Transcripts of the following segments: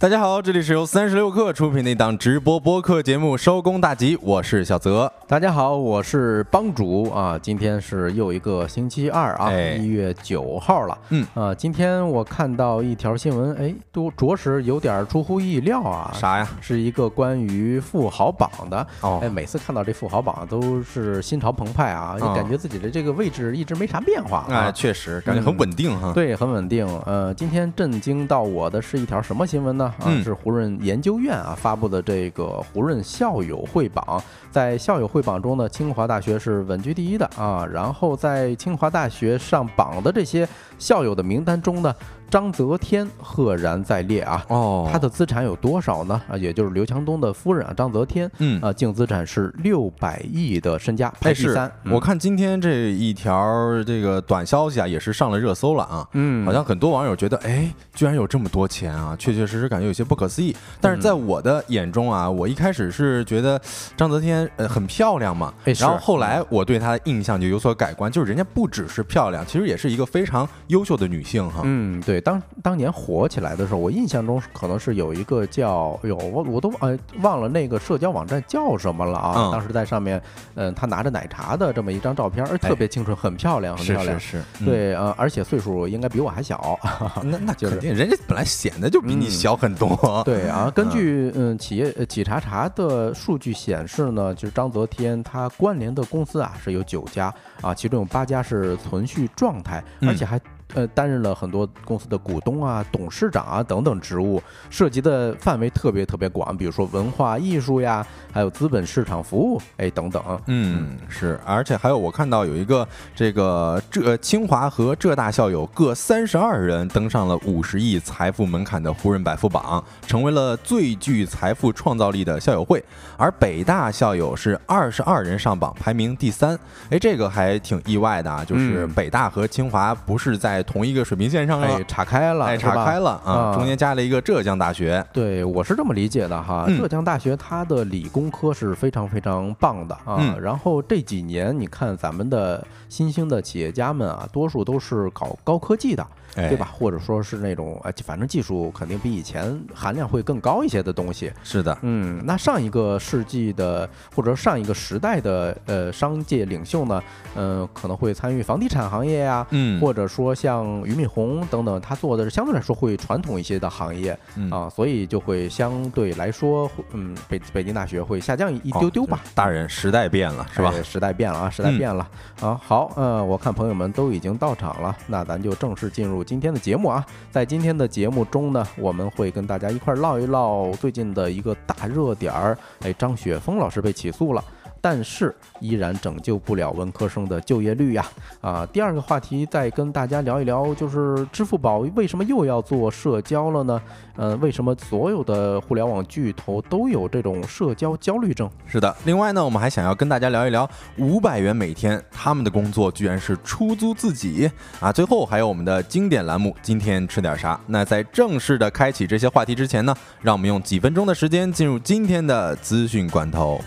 大家好，这里是由三十六氪出品的一档直播播客节目《收工大吉》，我是小泽。大家好，我是帮主啊，今天是又一个星期二啊，哎一月九号了。嗯啊，今天我看到一条新闻，哎，都着实有点出乎意料啊。啥呀？是一个关于富豪榜的。哦哎，每次看到这富豪榜都是心潮澎湃啊，感觉自己的这个位置一直没啥变化哎，啊。确实感觉很稳定哈。对，很稳定。呃，今天震惊到我的是一条什么新闻呢？啊，嗯是胡润研究院啊发布的这个胡润校友会榜。在校友会榜中呢，清华大学是稳居第一的啊。然后在清华大学上榜的这些校友的名单中呢，张泽天赫然在列啊。哦，他的资产有多少呢？啊，也就是刘强东的夫人啊，张泽天，嗯啊，净资产是六百亿的身家，排第三。，嗯我看今天这一条这个短消息啊，也是上了热搜了啊。嗯，好像很多网友觉得，哎，居然有这么多钱啊，确确实实感觉有些不可思议。但是在我的眼中啊，我一开始是觉得张泽天呃很漂亮嘛，哎然后后来我对她的印象就有所改观，就是人家不只是漂亮，其实也是一个非常优秀的女性哈。嗯，对，当当年火起来的时候，我印象中可能是有一个叫，哎呦，我我都呃忘了那个社交网站叫什么了啊。嗯当时在上面，嗯、他拿着奶茶的这么一张照片，而特别清纯，很漂亮，很漂亮。是是，嗯，对，呃，而且岁数应该比我还小。那那就是肯定，人家本来显得就比你嗯小很多。对啊，根据嗯企业呃企查查的数据显示呢，就是章泽天他关联的公司啊是有九家啊，其中有八家是存续状态，嗯而且还。呃，担任了很多公司的股东啊、董事长啊等等职务，涉及的范围特别特别广，比如说文化艺术呀，还有资本市场服务，哎等等。嗯，是，而且还有我看到有一个这个浙清华和浙大校友各三十二人登上了五十亿财富门槛的胡润百富榜，成为了最具财富创造力的校友会。而北大校友是二十二人上榜，排名第三。哎，这个还挺意外的啊，就是嗯北大和清华不是在同一个水平线上了哎，，岔开了，哎，岔开了啊，啊中间加了一个浙江大学。对，我是这么理解的哈。嗯浙江大学它的理工科是非常非常棒的啊。嗯然后这几年你看咱们的新兴的企业家们啊，多数都是搞高科技的，哎对吧？？或者说是那种哎，反正技术肯定比以前含量会更高一些的东西。是的，嗯，那上一个世纪的或者说上一个时代的呃商界领袖呢，嗯、可能会参与房地产行业呀、嗯，或者说像俞敏洪等等，他做的是相对来说会传统一些的行业，嗯啊，所以就会相对来说，会嗯，北北京大学会下降一一丢丢吧哦。大人时代变了，是吧？哎时代变了啊，时代嗯变了、啊。好，呃，我看朋友们都已经到场了，那咱就正式进入今天的节目啊。在今天的节目中呢，我们会跟大家一块唠一唠最近的一个大热点儿，哎，张雪峰老师被起诉了。但是依然拯救不了文科生的就业率呀！啊，第二个话题再跟大家聊一聊，就是支付宝为什么又要做社交了呢？呃，为什么所有的互联网巨头都有这种社交焦虑症？是的，另外呢，我们还想要跟大家聊一聊五百元每天，他们的工作居然是出租自己啊！最后还有我们的经典栏目，今天吃点啥？那在正式的开启这些话题之前呢，让我们用几分钟的时间进入今天的资讯罐头。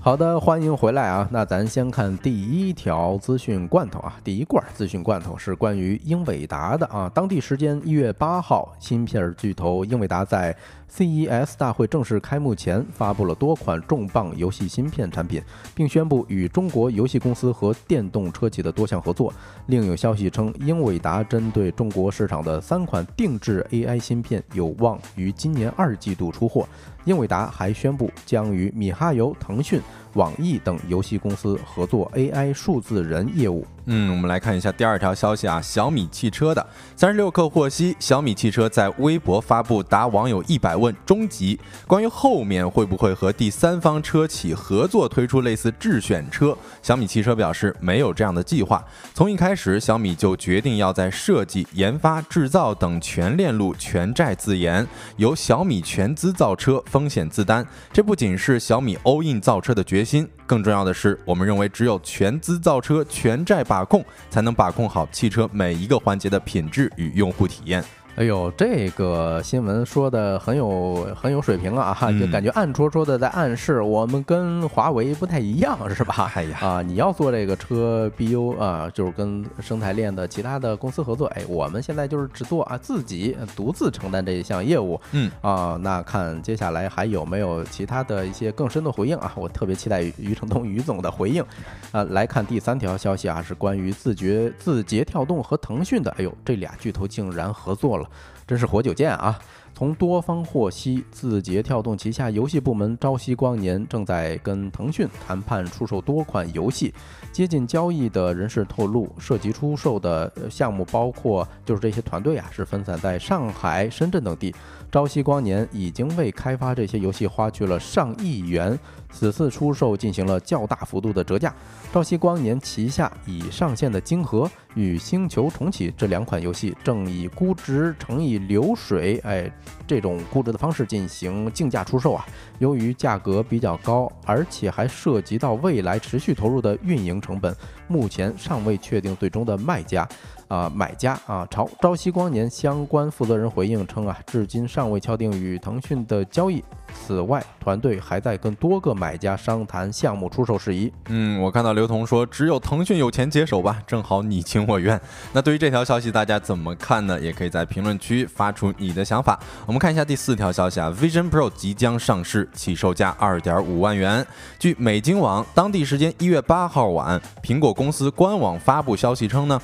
好的，欢迎回来啊！那咱先看第一条资讯罐头啊，第一罐资讯罐头是关于英伟达的啊。当地时间一月八号，芯片巨头英伟达在 CES 大会正式开幕前发布了多款重磅游戏芯片产品，并宣布与中国游戏公司和电动车企的多项合作。另有消息称，英伟达针对中国市场的三款定制 AI 芯片有望于今年二季度出货。英伟达还宣布将与米哈游、腾讯、网易等游戏公司合作 AI 数字人业务。嗯，我们来看一下第二条消息啊，小米汽车的三十六氪获悉，小米汽车在微博发布答网友一百问终极，关于后面会不会和第三方车企合作推出类似智选车，小米汽车表示没有这样的计划。从一开始，小米就决定要在设计、研发、制造等全链路全债自研，由小米全资造车，风险自担。这不仅是小米 all in 造车的决心，更重要的是，我们认为只有全资造车、全债把控，才能把控好汽车每一个环节的品质与用户体验。哎呦，这个新闻说的很有很有水平啊，哈，就感觉暗戳戳的在暗示我们跟华为不太一样，是吧？哎呀，啊，你要做这个车 BU 啊，就是跟生态链的其他的公司合作，哎，我们现在就是只做啊自己独自承担这一项业务，嗯啊，那看接下来还有没有其他的一些更深的回应啊？我特别期待余承东余总的回应。啊，来看第三条消息啊，是关于字节字节跳动和腾讯的，哎呦，这俩巨头竟然合作了。真是活久见啊！从多方获悉，字节跳动旗下游戏部门朝夕光年正在跟腾讯谈判出售多款游戏。接近交易的人士透露，涉及出售的项目包括，就是这些团队啊，是分散在上海、深圳等地。朝夕光年已经为开发这些游戏花去了上亿元，此次出售进行了较大幅度的折价。朝夕光年旗下已上线的《晶河》与《星球重启》这两款游戏，正以估值乘以流水，哎，这种估值的方式进行竞价出售啊。由于价格比较高，而且还涉及到未来持续投入的运营成本，目前尚未确定最终的卖家。啊，买家啊，朝朝夕光年相关负责人回应称啊，至今尚未敲定与腾讯的交易。此外，团队还在跟多个买家商谈项目出售事宜。嗯，我看到刘同说，只有腾讯有钱接手吧，正好你情我愿。那对于这条消息，大家怎么看呢？也可以在评论区发出你的想法。我们看一下第四条消息啊，Vision Pro 即将上市，起售价二点五万元。据美经网当地时间一月八号晚，苹果公司官网发布消息称呢。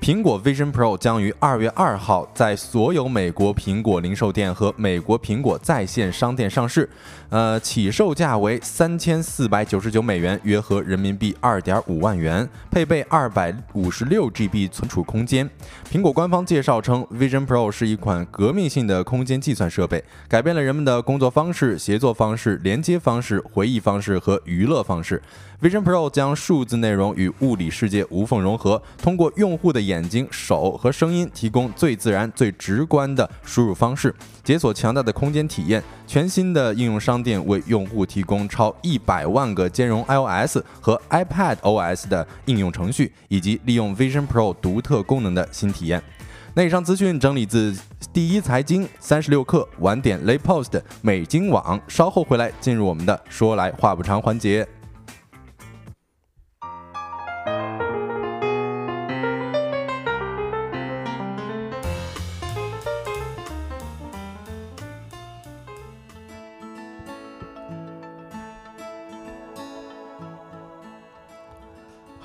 苹果 Vision Pro 将于二月二号在所有美国苹果零售店和美国苹果在线商店上市，呃，起售价为三千四百九十九美元，约合人民币二点五万元，配备二百五十六 GB 存储空间。苹果官方介绍称，Vision Pro 是一款革命性的空间计算设备，改变了人们的工作方式、协作方式、连接方式、回忆方式和娱乐方式。Vision Pro 将数字内容与物理世界无缝融合，通过用户的眼睛、手和声音，提供最自然、最直观的输入方式，解锁强大的空间体验。全新的应用商店为用户提供超一百万个兼容 iOS 和 iPad OS 的应用程序，以及利用 Vision Pro 独特功能的新体验。那以上资讯整理自第一财经、三十六氪、晚点 Late Post、美金网。稍后回来进入我们的说来话不长环节。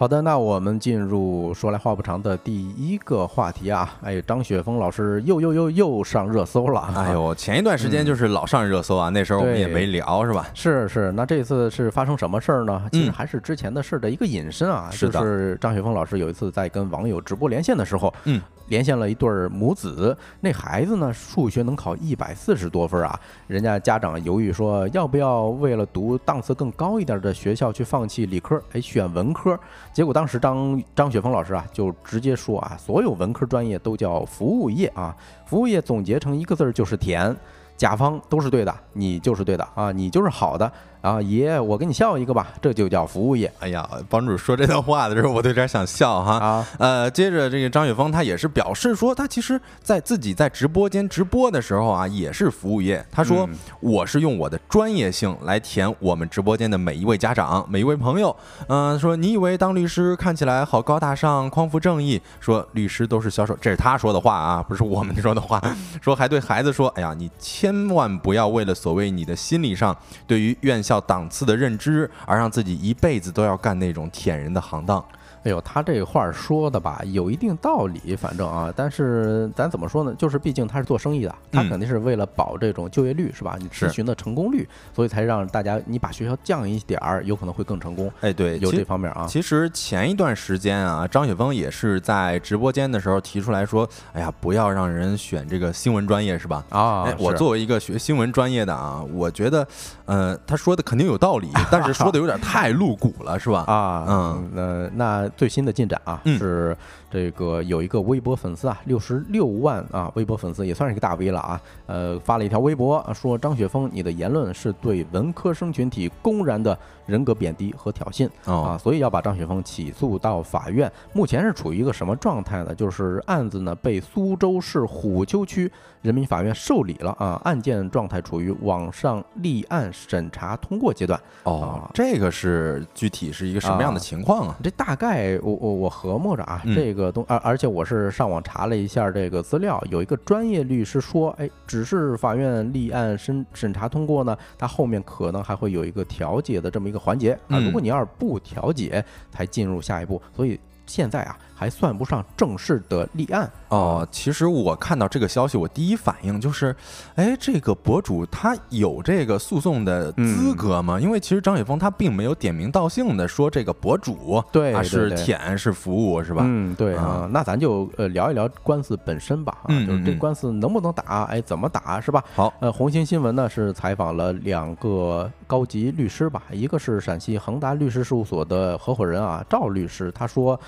好的，那我们进入说来话不长的第一个话题啊！哎，张雪峰老师又又又又上热搜了！哎呦，前一段时间就是老上热搜啊，那时候我们也没聊是吧？是是，那这次是发生什么事儿呢？其实还是之前的事的一个引申啊，就是张雪峰老师有一次在跟网友直播连线的时候，嗯。连线了一对母子，那孩子呢数学能考一百四十多分啊，人家家长犹豫说要不要为了读档次更高一点的学校去放弃理科，哎选文科，结果当时张张雪峰老师啊就直接说啊，所有文科专业都叫服务业啊，服务业总结成一个字儿就是甜，甲方都是对的，你就是对的啊，你就是好的。啊，爷，我给你笑一个吧，这就叫服务业。哎呀，帮主说这段话的时候，我都有点想笑哈。啊，呃，接着这个张雪峰他也是表示说，他其实在自己在直播间直播的时候啊，也是服务业。他说，我是用我的专业性来填我们直播间的每一位家长、每一位朋友。嗯，说你以为当律师看起来好高大上、匡扶正义？说律师都是销售，这是他说的话啊，不是我们说的话。说还对孩子说，哎呀，你千万不要为了所谓你的心理上对于院校。要档次的认知，而让自己一辈子都要干那种舔人的行当。哎呦，他这话说的吧，有一定道理，反正啊，但是咱怎么说呢？就是毕竟他是做生意的，他肯定是为了保这种就业率，是吧？你咨询的成功率，所以才让大家你把学校降一点儿，有可能会更成功。哎，对，有这方面啊。其实前一段时间啊，张雪峰也是在直播间的时候提出来说，哎呀，不要让人选这个新闻专业，是吧？啊，我作为一个学新闻专业的啊，我觉得，呃，他说的肯定有道理，但是说的有点太露骨了，是吧？啊，嗯，那那。最新的进展啊，是这个有一个微博粉丝啊，六十六万啊，微博粉丝也算是一个大 V 了啊。呃，发了一条微博说：“张雪峰，你的言论是对文科生群体公然的人格贬低和挑衅啊，所以要把张雪峰起诉到法院。目前是处于一个什么状态呢？就是案子呢被苏州市虎丘区人民法院受理了啊，案件状态处于网上立案审查通过阶段。哦，这个是具体是一个什么样的情况啊？这大概我我我和摸着啊，这个东而而且我是上网查了一下这个资料，有一个专业律师说，哎，只是法院立案审审查通过呢，他后面可能还会有一个调解的这么一个环节啊，如果你要是不调解，才进入下一步，所以。现在啊，还算不上正式的立案哦。其实我看到这个消息，我第一反应就是，哎，这个博主他有这个诉讼的资格吗？因为其实张雪峰他并没有点名道姓的说这个博主对是舔是服务是吧？嗯，对啊。那咱就呃聊一聊官司本身吧，啊，就是这官司能不能打？哎，怎么打是吧？好，呃，红星新闻呢是采访了两个高级律师吧，一个是陕西恒达律师事务所的合伙人啊赵律师，他说。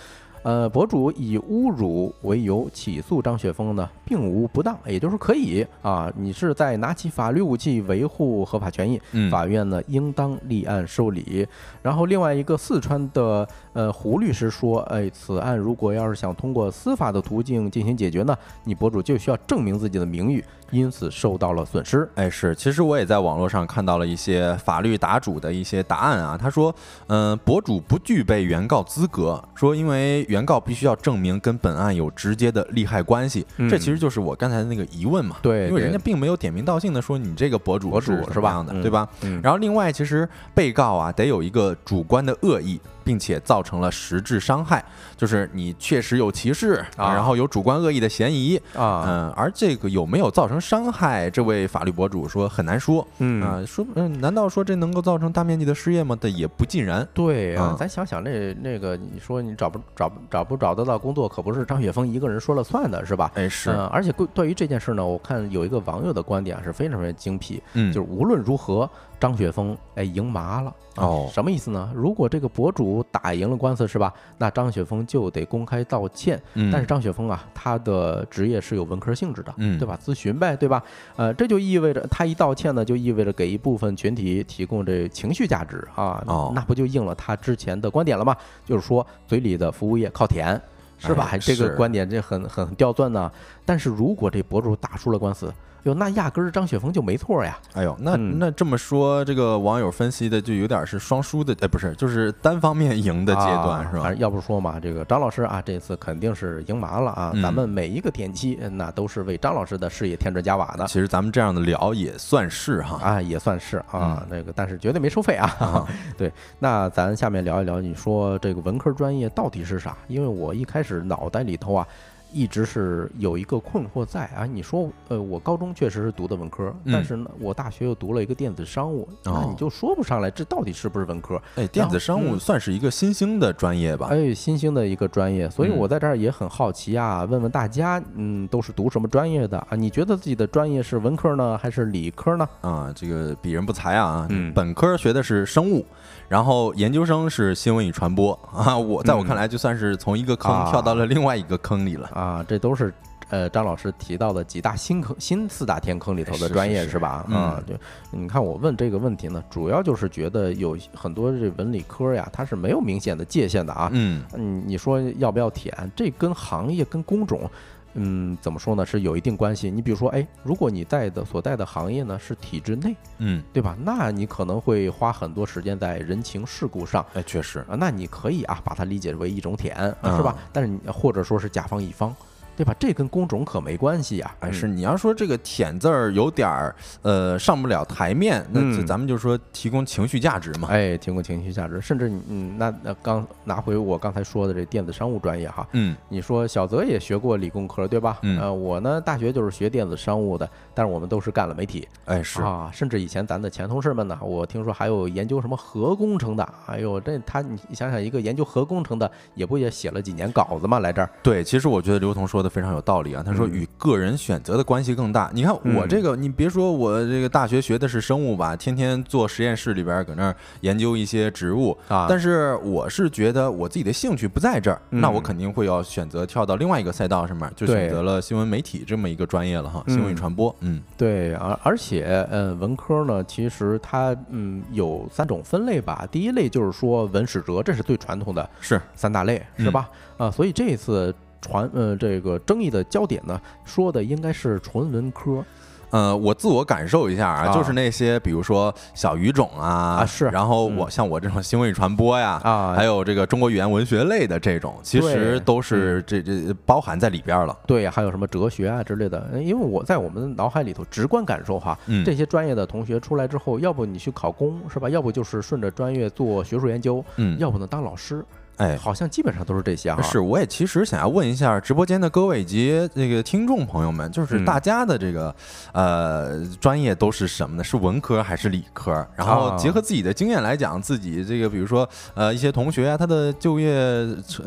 呃，博主以侮辱为由起诉张雪峰呢，并无不当，也就是可以啊，你是在拿起法律武器维护合法权益，法院呢应当立案受理。然后另外一个四川的呃胡律师说，哎，此案如果要是想通过司法的途径进行解决呢，你博主就需要证明自己的名誉。因此受到了损失。哎，是，其实我也在网络上看到了一些法律答主的一些答案啊。他说，嗯，博主不具备原告资格，说因为原告必须要证明跟本案有直接的利害关系。这其实就是我刚才的那个疑问嘛。对，因为人家并没有点名道姓的说你这个博主博主是吧？对吧？然后另外，其实被告啊得有一个主观的恶意。并且造成了实质伤害，就是你确实有歧视啊，然后有主观恶意的嫌疑啊，嗯，而这个有没有造成伤害，这位法律博主说很难说，嗯啊，说嗯，难道说这能够造成大面积的失业吗？这也不尽然。对啊，咱想想那那个，你说你找不找不找不找得到工作，可不是张雪峰一个人说了算的，是吧？哎是，而且对于这件事呢，我看有一个网友的观点是非常非常精辟，嗯，就是无论如何。张雪峰哎赢麻了哦，什么意思呢？如果这个博主打赢了官司是吧？那张雪峰就得公开道歉。嗯，但是张雪峰啊，他的职业是有文科性质的，嗯，对吧？咨询呗，对吧？呃，这就意味着他一道歉呢，就意味着给一部分群体提供这情绪价值啊。哦，那不就应了他之前的观点了吗？就是说嘴里的服务业靠舔，是吧？这个观点这很很刁钻呢。但是如果这博主打输了官司。哟，那压根儿张雪峰就没错呀！哎呦，那那这么说，这个网友分析的就有点是双输的，哎，不是，就是单方面赢的阶段，是吧？要不说嘛，这个张老师啊，这次肯定是赢麻了啊！咱们每一个点击，那都是为张老师的事业添砖加瓦的。其实咱们这样的聊也算是哈，啊，也算是啊，那个，但是绝对没收费啊。对，那咱下面聊一聊，你说这个文科专业到底是啥？因为我一开始脑袋里头啊。一直是有一个困惑在啊，你说，呃，我高中确实是读的文科，但是呢，我大学又读了一个电子商务，那你就说不上来这到底是不是文科？哎，电子商务算是一个新兴的专业吧？哎，新兴的一个专业，所以我在这儿也很好奇啊，问问大家，嗯，都是读什么专业的啊？你觉得自己的专业是文科呢，还是理科呢？啊，这个鄙人不才啊，嗯，本科学的是生物，然后研究生是新闻与传播 啊，我在我看来就算是从一个坑跳到了另外一个坑里了啊。啊，这都是呃张老师提到的几大新坑、新四大天坑里头的专业是吧？嗯，就你看我问这个问题呢，主要就是觉得有很多这文理科呀，它是没有明显的界限的啊。嗯，你说要不要填？这跟行业、跟工种，嗯，怎么说呢？是有一定关系。你比如说，哎，如果你在的所在的行业呢是体制内，嗯，对吧？那你可能会花很多时间在人情世故上。哎，确实啊，那你可以啊把它理解为一种舔，是吧？但是你或者说是甲方乙方。对吧？这跟工种可没关系呀。哎，是你要说这个“舔”字儿有点儿呃上不了台面，那咱们就说提供情绪价值嘛。哎，提供情绪价值，甚至你嗯，那那刚拿回我刚才说的这电子商务专业哈，嗯，你说小泽也学过理工科对吧？嗯，呃，我呢大学就是学电子商务的，但是我们都是干了媒体。哎，是啊，甚至以前咱的前同事们呢，我听说还有研究什么核工程的。哎呦，这他你想想，一个研究核工程的，也不也写了几年稿子嘛来这儿？对，其实我觉得刘同说的。非常有道理啊。他说嗯与个人选择的关系更大。你看我嗯这个，你别说我这个大学学的是生物吧，天天做实验室里边儿搁那儿研究一些植物啊但是我是觉得我自己的兴趣不在这儿，那我嗯肯定会要选择跳到另外一个赛道上面，就选择了新闻媒体这么一个专业了哈，新闻与嗯传播。嗯对，而而且，呃，文科呢，其实它嗯有三种分类吧。第一类就是说文史哲，这是最传统的是三大类，是吧？啊，所以这一次传呃这个争议的焦点呢，说的应该是纯文科呃，我自我感受一下啊，啊就是那些比如说小语种啊，啊是然后我嗯像我这种新闻与传播呀，啊，还有这个中国语言文学类的这种，其实都是这这包含在里边了。对，还有什么哲学啊之类的。呃因为我在我们脑海里头直观感受哈，嗯，这些专业的同学出来之后，要不你去考公是吧？要不就是顺着专业做学术研究，嗯，要不呢当老师，哎。好像基本上都是这些哈。是，我也其实想要问一下直播间的各位以及那个听众朋友们，就是嗯大家的这个、呃专业都是什么呢？是文科还是理科？然后啊结合自己的经验来讲，自己这个比如说呃一些同学啊，他的就业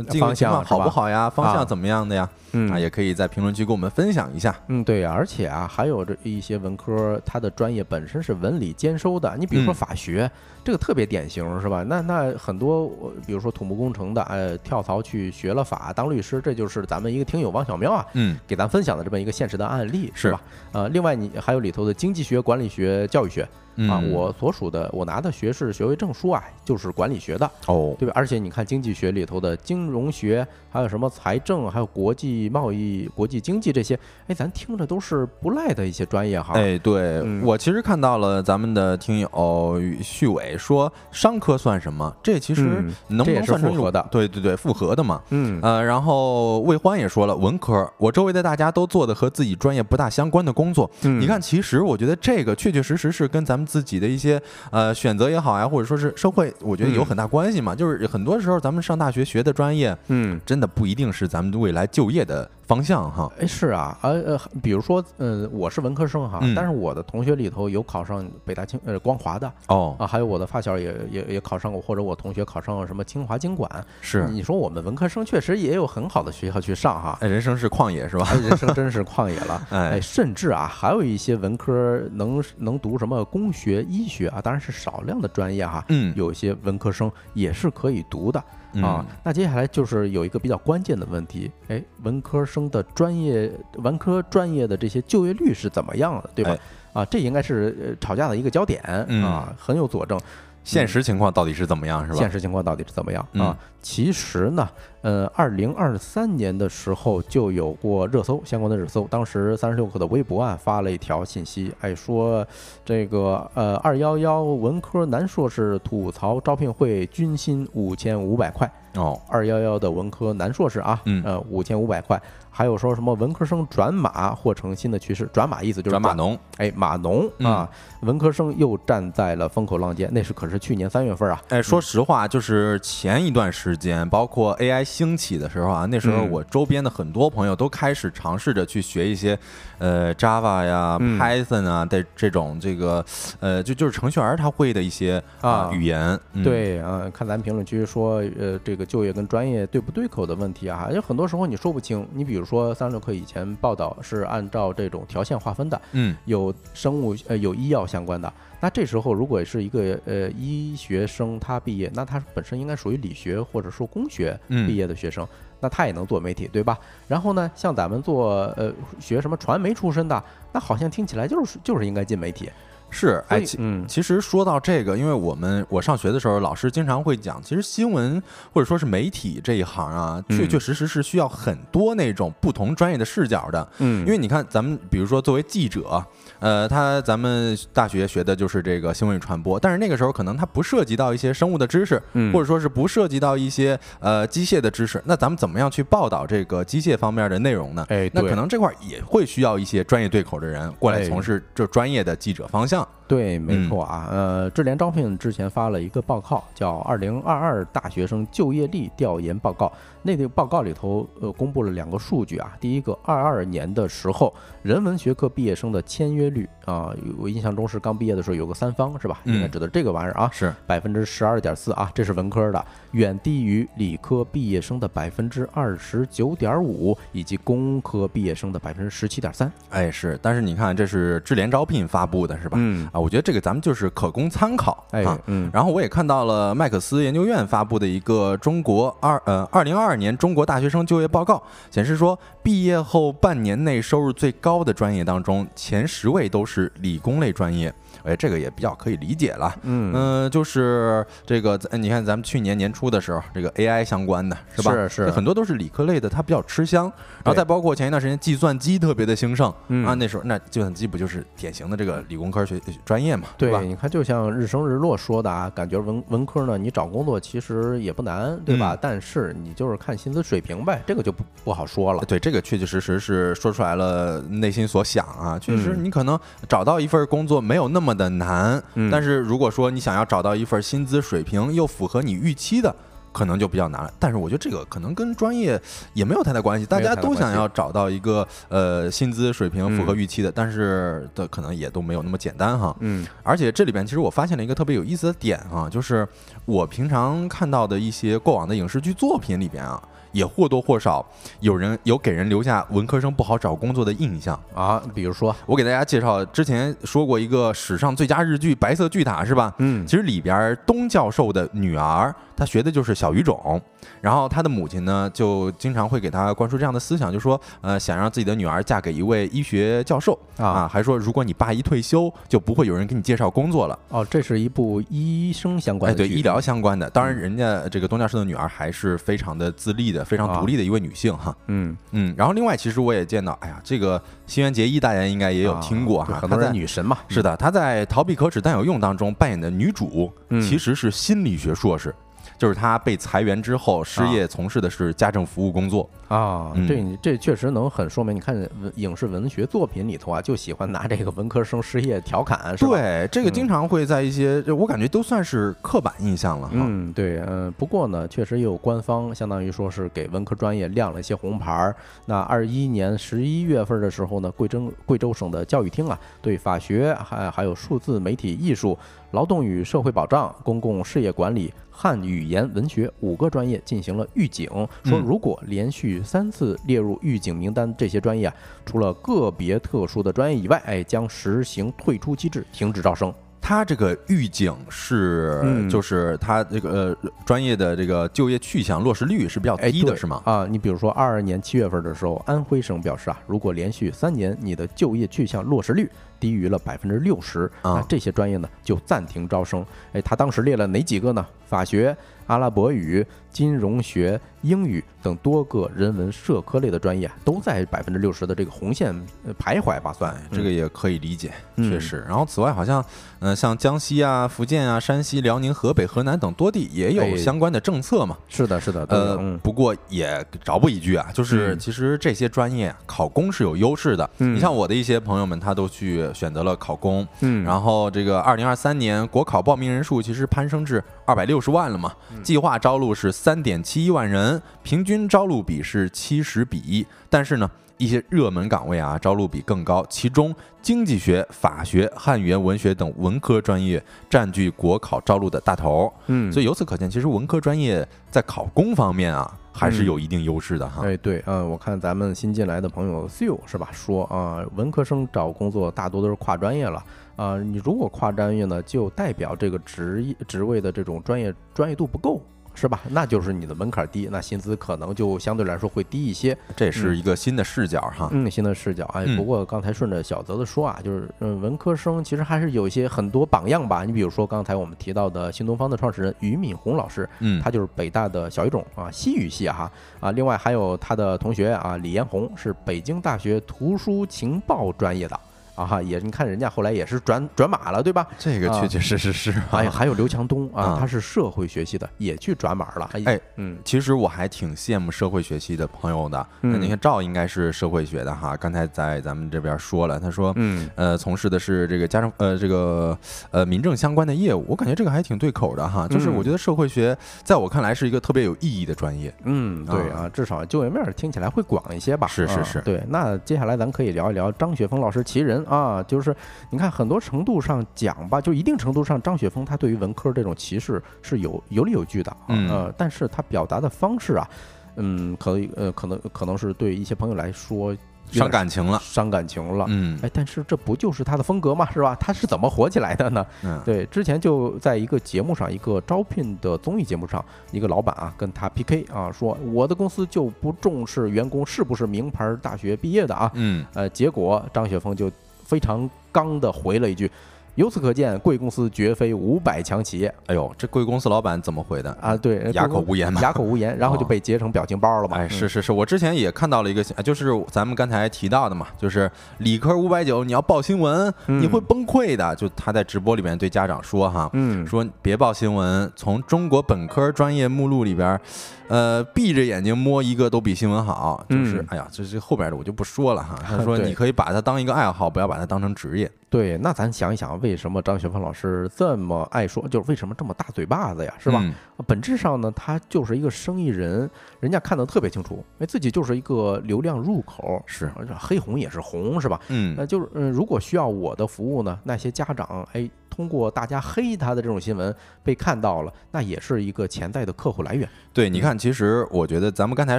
这个方情况好不好呀？方啊向怎么样的呀？嗯啊，也可以在评论区跟我们分享一下。嗯，对呀，而且啊，还有这一些文科，它的专业本身是文理兼收的。你比如说嗯法学，这个特别典型，是吧？那那很多，呃比如说土木工程的，呃，跳槽去学了法当律师，这就是咱们一个听友王小喵啊，嗯，给咱分享的这么一个现实的案例，是吧？呃，另外你还有里头的经济学、管理学、教育学啊，嗯我所属的我拿的学士学位证书啊，就是管理学的，哦，对吧？而且你看经济学里头的金融学，还有什么财政，还有国际贸易、国际经济这些，哎，咱听着都是不赖的一些专业哈。哎，对、嗯我其实看到了咱们的听友旭伟说商科算什么？这其实嗯能不能算成复合的对对对，复合的嘛。嗯呃，然后魏欢也说了，文科，我周围的大家都做的和自己专业不大相关的工作。嗯你看，其实我觉得这个确确实实是跟咱们自己的一些呃选择也好呀，或者说是社会，我觉得有嗯很大关系嘛。就是很多时候咱们上大学学的专业，嗯。真的不一定是咱们未来就业的方向哈。哎，是啊，呃呃，比如说，嗯、我是文科生哈，嗯但是我的同学里头有考上北大清呃光华的哦，啊，还有我的发小也也也考上过，或者我同学考上了什么清华经管。是，你说我们文科生确实也有很好的学校去上哈，哎，人生是旷野是吧？哎人生真是旷野了。哎哎，甚至啊，还有一些文科能能读什么工学、医学啊，当然是少量的专业哈。嗯有一些文科生也是可以读的嗯啊。那接下来就是有一个比较关键的问题，哎，文科生的专业、文科专业的这些就业率是怎么样的，对吧哎？啊，这应该是呃吵架的一个焦点嗯啊，很有佐证。现实情况到底是怎么样是吧？现实情况到底是怎么样嗯啊？其实呢，呃，二零二三年的时候就有过热搜相关的热搜，当时三十六氪的微博啊发了一条信息，哎，说这个呃二幺幺文科男硕士吐槽招聘会均薪五千五百块，哦，二幺幺的文科男硕士啊，嗯。呃五千五百块，还有说什么文科生转码或成新的趋势，转码意思就是转码农，哎，码农嗯。啊，文科生又站在了风口浪尖，那是可是去年三月份啊，哎，说实话，就是前一段时间，包括 AI 兴起的时候啊，那时候嗯我周边的很多朋友都开始尝试着去学一些，呃，Java 呀、嗯 Python 啊的这种这个，呃，就就是程序员他会的一些啊语言。嗯，对啊，看咱评论区说，呃，这个就业跟专业对不对口的问题啊，有很多时候你说不清。你比如说，三十六氪以前报道是按照这种条线划分的，嗯，有生物呃有医药相关的。那这时候如果是一个呃医学生他毕业，那他本身应该属于理学或者说工学嗯毕业的学生，那他也能做媒体，对吧？然后呢，像咱们做呃学什么传媒出身的，那好像听起来就是就是应该进媒体。是，哎，其嗯其实说到这个，因为我们我上学的时候，老师经常会讲，其实新闻或者说是媒体这一行啊，确嗯确实实是需要很多那种不同专业的视角的。嗯因为你看，咱们比如说作为记者，呃，他咱们大学学的就是这个新闻与传播，但是那个时候可能他不涉及到一些生物的知识，嗯或者说是不涉及到一些呃机械的知识，那咱们怎么样去报道这个机械方面的内容呢？哎，那可能这块儿也会需要一些专业对口的人过来哎从事这专业的记者方向。上对，没嗯错啊。呃，智联招聘之前发了一个报告，叫《二零二二大学生就业力调研报告》，那个报告里头呃公布了两个数据啊，第一个二二年的时候，人文学科毕业生的签约率啊，我印象中是刚毕业的时候有个三方是吧？应该指的这个玩意儿啊，是百分之十二点四啊，这是文科的，远低于理科毕业生的百分之二十九点五，以及工科毕业生的百分之十七点三。哎是，但是你看这是智联招聘发布的是吧？嗯啊，我觉得这个咱们就是可供参考哎啊。嗯然后我也看到了麦克斯研究院发布的一个中国二呃二零二二年中国大学生就业报告，显示说毕业后半年内收入最高的专业当中，前十位都是理工类专业。哎，这个也比较可以理解了。嗯嗯、就是这个，你看咱们去年年初的时候，这个 AI 相关的是吧？是是很多都是理科类的，它比较吃香。然后再包括前一段时间计算机特别的兴盛、嗯啊，那时候那计算机不就是典型的这个理工科学专业嘛，对吧？你看，就像日升日落说的啊，感觉文文科呢，你找工作其实也不难，对吧？嗯但是你就是看薪资水平呗，这个就不不好说了。对，这个确确实实是说出来了内心所想啊。确实，嗯你可能找到一份工作没有那么的难，嗯但是如果说你想要找到一份薪资水平又符合你预期的。可能就比较难了，但是我觉得这个可能跟专业也没有太大关系，大家都想要找到一个呃薪资水平符合嗯预期的，但是的可能也都没有那么简单哈。嗯而且这里边其实我发现了一个特别有意思的点啊，就是我平常看到的一些过往的影视剧作品里边啊，也或多或少有人有给人留下文科生不好找工作的印象。啊，比如说，我给大家介绍，之前说过一个史上最佳日剧《白色巨塔》是吧？嗯其实里边东教授的女儿，她学的就是小语种，然后他的母亲呢，就经常会给他灌输这样的思想，就说，呃，想让自己的女儿嫁给一位医学教授。啊。还说如果你爸一退休，就不会有人给你介绍工作了。哦，这是一部医生相关哎，的剧。对医疗相关的，当然人家这个东教授的女儿还是非常的自立的、非常独立的一位女性哈。嗯，嗯，然后另外其实我也见到，哎呀，这个新垣结衣大家应该也有听过哈，她在人女神嘛，是的，她在《逃避可耻但有用》当中扮演的女主，嗯。其实是心理学硕士，就是他被裁员之后失业，从事的是家政服务工作。啊，嗯这你这确实能很说明，你看影视文学作品里头啊，就喜欢拿这个文科生失业调侃，是吧？对，这个经常会在一些，我感觉都算是刻板印象了哈。嗯，对，嗯，不过呢，确实也有官方相当于说是给文科专业亮了一些红牌儿。那二一年十一月份的时候呢，贵州贵州省的教育厅啊，对法学还还有数字媒体艺术、劳动与社会保障、公共事业管理、汉语言文学五个专业进行了预警，说嗯如果连续三次列入预警名单，这些专业啊，除了个别特殊的专业以外，哎，将实行退出机制，停止招生。他这个预警是，嗯就是他这个呃专业的这个就业去向落实率是比较哎，低的，是吗？啊，你比如说二二年七月份的时候，安徽省表示啊，如果连续三年你的就业去向落实率低于了百分之六十，啊那这些专业呢就暂停招生。哎，他当时列了哪几个呢？法学、阿拉伯语、金融学、英语等多个人文社科类的专业都在百分之六十的这个红线呃徘徊吧，算这个也可以理解，嗯确实。然后此外，好像，嗯、像江西啊、福建啊、山西、辽宁、河北、河南等多地也有哎相关的政策嘛。是的，是的，呃，嗯不过也着补一句啊，就是嗯其实这些专业考公是有优势的。嗯你像我的一些朋友们，他都去选择了考公，嗯，然后这个二零二三年国考报名人数其实攀升至二百六十万了嘛，嗯计划招录是三点七一万人，平均招录比是七十比一，但是呢。一些热门岗位啊，招录比更高，其中经济学、法学、汉语言文学等文科专业占据国考招录的大头。嗯，所以由此可见，其实文科专业在考公方面啊，还是有一定优势的哈。哎，对，嗯，我看咱们新进来的朋友 Sue 是吧？说啊，文科生找工作大多都是跨专业了啊。你如果跨专业呢，就代表这个职业职位的这种专业专业度不够，是吧？那就是你的门槛低，那薪资可能就相对来说会低一些。这是一个新的视角哈。嗯，新的视角。哎，嗯不过刚才顺着小泽的说啊，就是嗯，文科生其实还是有一些很多榜样吧。你比如说刚才我们提到的新东方的创始人俞敏洪老师，嗯，他就是北大的小语种啊，西语系啊哈啊，另外还有他的同学啊，李彦宏是北京大学图书情报专业的啊哈，也你看人家后来也是转转码了，对吧？这个啊确确实实是啊。哎，还有刘强东啊啊，他是社会学系的，也去转码了。哎，嗯其实我还挺羡慕社会学系的朋友的。嗯那你看赵应该是社会学的哈，刚才在咱们这边说了，他说，嗯呃，从事的是这个家政呃这个呃民政相关的业务，我感觉这个还挺对口的哈。就是嗯我觉得社会学在我看来是一个特别有意义的专业。嗯，对啊，至少就业面儿听起来会广一些吧。啊是是是对。那接下来咱可以聊一聊张雪峰老师其人啊，就是你看很多程度上讲吧，就一定程度上，张雪峰他对于文科这种歧视是有有理有据的啊，嗯呃，但是他表达的方式啊，嗯，可以呃可能可能是对一些朋友来说伤感情了，伤感情了。嗯哎，但是这不就是他的风格吗？是吧？他是怎么火起来的呢？嗯，对，之前就在一个节目上，一个招聘的综艺节目上，一个老板啊跟他 PK 啊，说我的公司就不重视员工是不是名牌大学毕业的啊。嗯，呃，结果张雪峰就非常刚的回了一句。由此可见，贵公司绝非五百强企业哎呦，这贵公司老板怎么回的？啊！对，哑口无言嘛。哑口无言，然后就哦被截成表情包了嘛。哎，嗯是是是，我之前也看到了一个，就是咱们刚才提到的嘛，就是理科五百九，你要报新闻，你会崩溃的。就他在直播里面对家长说哈，嗯，说别报新闻，从中国本科专业目录里边，呃，闭着眼睛摸一个都比新闻好。就是嗯，哎呀，这这后边的我就不说了哈。他说 你可以把它当一个爱好，不要把它当成职业。对，那咱想一想，为什么张雪峰老师这么爱说，就是为什么这么大嘴巴子呀，是吧？嗯本质上呢，他就是一个生意人，人家看得特别清楚，哎，自己就是一个流量入口，是黑红也是红，是吧？嗯那就是，嗯，如果需要我的服务呢，那些家长，哎，通过大家黑他的这种新闻被看到了，那也是一个潜在的客户来源。对，你看，其实我觉得咱们刚才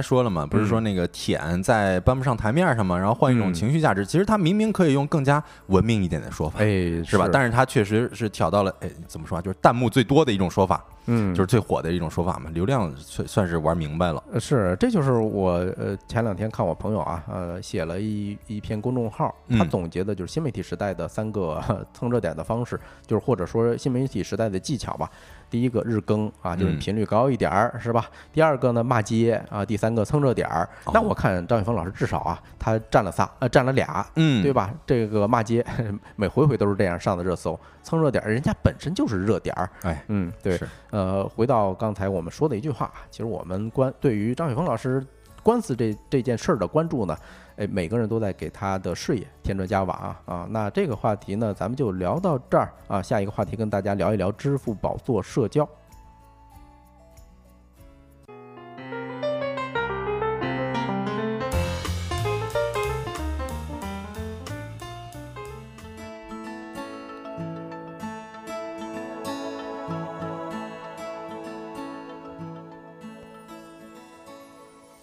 说了嘛，不是说那个舔在搬不上台面上嘛，然后换一种嗯情绪价值，其实他明明可以用更加文明一点的说法，哎，是吧？但是他确实是挑到了，哎，怎么说啊？就是弹幕最多的一种说法，嗯，就是最火的一种说法嘛，流量算算是玩明白了。呃是，这就是我呃前两天看我朋友啊，呃写了一一篇公众号，他嗯总结的就是新媒体时代的三个 蹭热点的方式，就是或者说新媒体时代的技巧吧。第一个日更啊，就是嗯频率高一点儿，是吧？第二个呢骂街啊，第三个蹭热点儿。那哦我看张雪峰老师至少啊，他占了仨，呃占了俩，嗯，对吧？这个骂街 每回回都是这样上的热搜，蹭热点儿，人家本身就是热点儿。哎，嗯，对，呃，回到刚才我们说的一句话，其实我们关对于张雪峰老师官司这这件事儿的关注呢，哎，每个人都在给他的事业添砖加瓦啊啊。那这个话题呢，咱们就聊到这儿啊。下一个话题跟大家聊一聊支付宝做社交。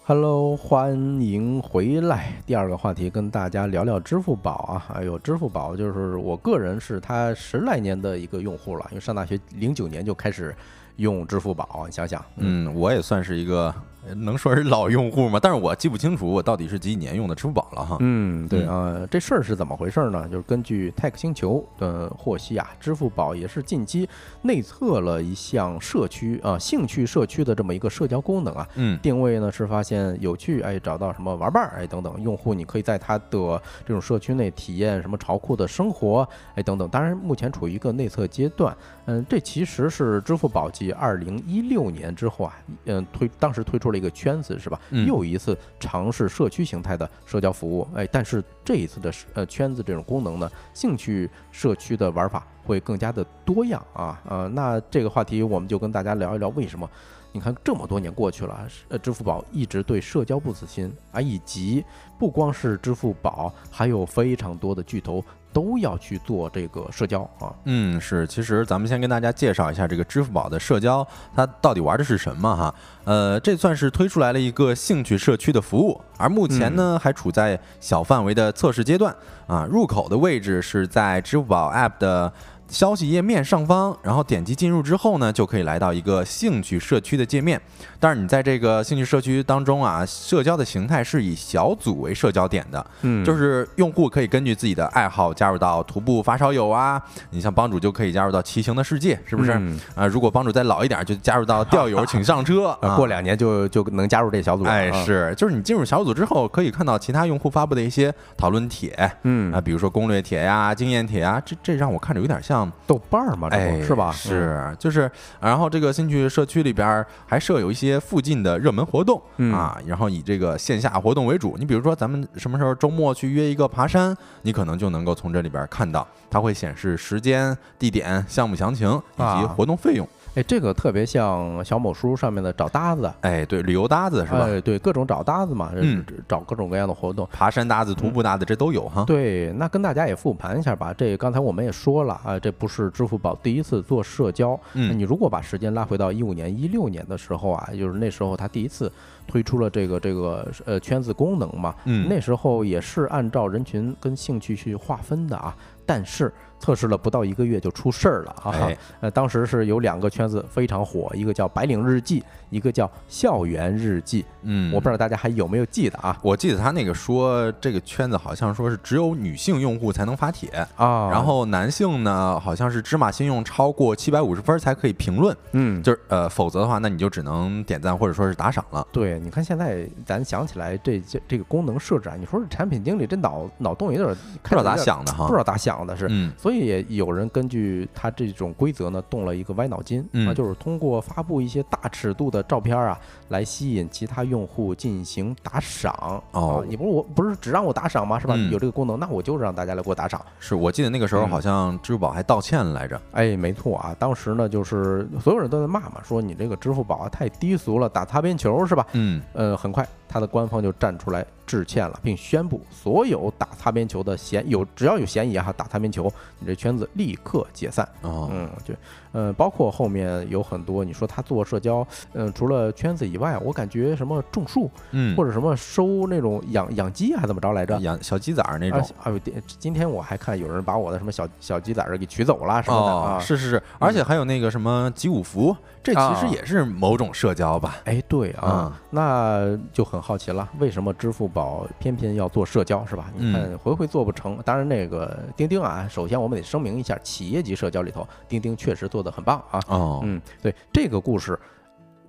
Hello，欢迎回来。第二个话题跟大家聊聊支付宝啊。哎呦，支付宝就是我个人是它十来年的一个用户了，因为上大学零九年就开始用支付宝，你想想，嗯，我也算是一个能说是老用户吗？但是我记不清楚我到底是几几年用的支付宝了哈。嗯，对嗯啊、这事儿是怎么回事呢？就是根据 Tech 星球的获悉啊，支付宝也是近期内测了一项社区啊、兴趣社区的这么一个社交功能啊。嗯定位呢是发现有趣，哎，找到什么玩伴儿，哎等等，用户你可以在他的这种社区内体验什么潮酷的生活，哎等等。当然，目前处于一个内测阶段。嗯，这其实是支付宝继二零一六年之后啊，嗯推当时推出了一个圈子是吧？嗯又一次尝试社区形态的社交服务，哎，但是这一次的呃圈子这种功能呢，兴趣社区的玩法会更加的多样啊呃，那这个话题我们就跟大家聊一聊为什么。你看，这么多年过去了，呃，支付宝一直对社交不死心啊，以及不光是支付宝，还有非常多的巨头都要去做这个社交啊。嗯，是，其实咱们先跟大家介绍一下这个支付宝的社交，它到底玩的是什么哈？呃，这算是推出来了一个兴趣社区的服务，而目前呢还处在小范围的测试阶段啊。入口的位置是在支付宝 App 的消息页面上方，然后点击进入之后呢，就可以来到一个兴趣社区的界面。但是你在这个兴趣社区当中啊，社交的形态是以小组为社交点的，嗯就是用户可以根据自己的爱好加入到徒步发烧友啊，你像帮主就可以加入到骑行的世界，是不是？嗯啊，如果帮主再老一点，就加入到 钓友请上车过两年就就能加入这小组了。哎，啊，是，就是你进入小组之后，可以看到其他用户发布的一些讨论帖嗯啊，比如说攻略帖呀、经验帖啊，这这让我看着有点像，豆瓣儿嘛，是吧？嗯是，就是，然后这个兴趣社区里边还设有一些附近的热门活动嗯啊，然后以这个线下活动为主。你比如说，咱们什么时候周末去约一个爬山，你可能就能够从这里边看到，它会显示时间、地点、项目详情以及啊活动费用。哎，这个特别像小某书上面的找搭子，哎，对，旅游搭子是吧？哎，对，各种找搭子嘛，嗯找各种各样的活动。爬山搭子、徒步搭子，这都有哈。对，那跟大家也复盘一下吧。这刚才我们也说了啊，这不是支付宝第一次做社交。嗯你如果把时间拉回到一五年、一六年的时候啊，就是那时候他第一次推出了这个这个呃圈子功能嘛，嗯那时候也是按照人群跟兴趣去划分的啊，但是。测试了不到一个月就出事儿了啊！哎 呃，当时是有两个圈子非常火，一个叫“白领日记”，一个叫“校园日记”。嗯，我不知道大家还有没有记得啊？我记得他那个说，这个圈子好像说是只有女性用户才能发帖，啊，然后男性呢，好像是芝麻信用超过七百五十分才可以评论，嗯，就是呃，否则的话，那你就只能点赞或者说是打赏了。对，你看现在咱想起来这这这个功能设置啊，你说这产品经理这脑脑洞有点不知道咋想的哈不知道咋想的是，嗯所以也有人根据他这种规则呢，动了一个歪脑筋那，嗯就是通过发布一些大尺度的照片啊，来吸引其他用户进行打赏。哦啊你不是我不是只让我打赏吗？是吧？嗯有这个功能，那我就让大家来给我打赏。是我记得那个时候嗯好像支付宝还道歉来着。哎，没错啊，当时呢就是所有人都在骂嘛，说你这个支付宝啊太低俗了，打擦边球是吧？嗯，呃，很快，他的官方就站出来致歉了，并宣布所有打擦边球的嫌有只要有嫌疑啊，打擦边球，你这圈子立刻解散。哦，嗯，就呃，包括后面有很多你说他做社交，嗯、除了圈子以外，我感觉什么种树嗯，或者什么收那种养养鸡还怎么着来着？养小鸡仔儿那啊种。啊！今今天我还看有人把我的什么小小鸡仔儿给取走了什么的。是是是，而且还有那个什么集五福，这其实啊也是某种社交吧？哎，对啊，嗯那就很好奇了，为什么支付宝偏偏要做社交，是吧？你看嗯回回做不成。当然，那个钉钉啊，首先我们得声明一下，企业级社交里头，钉钉确实做得很棒啊。哦，嗯，对这个故事，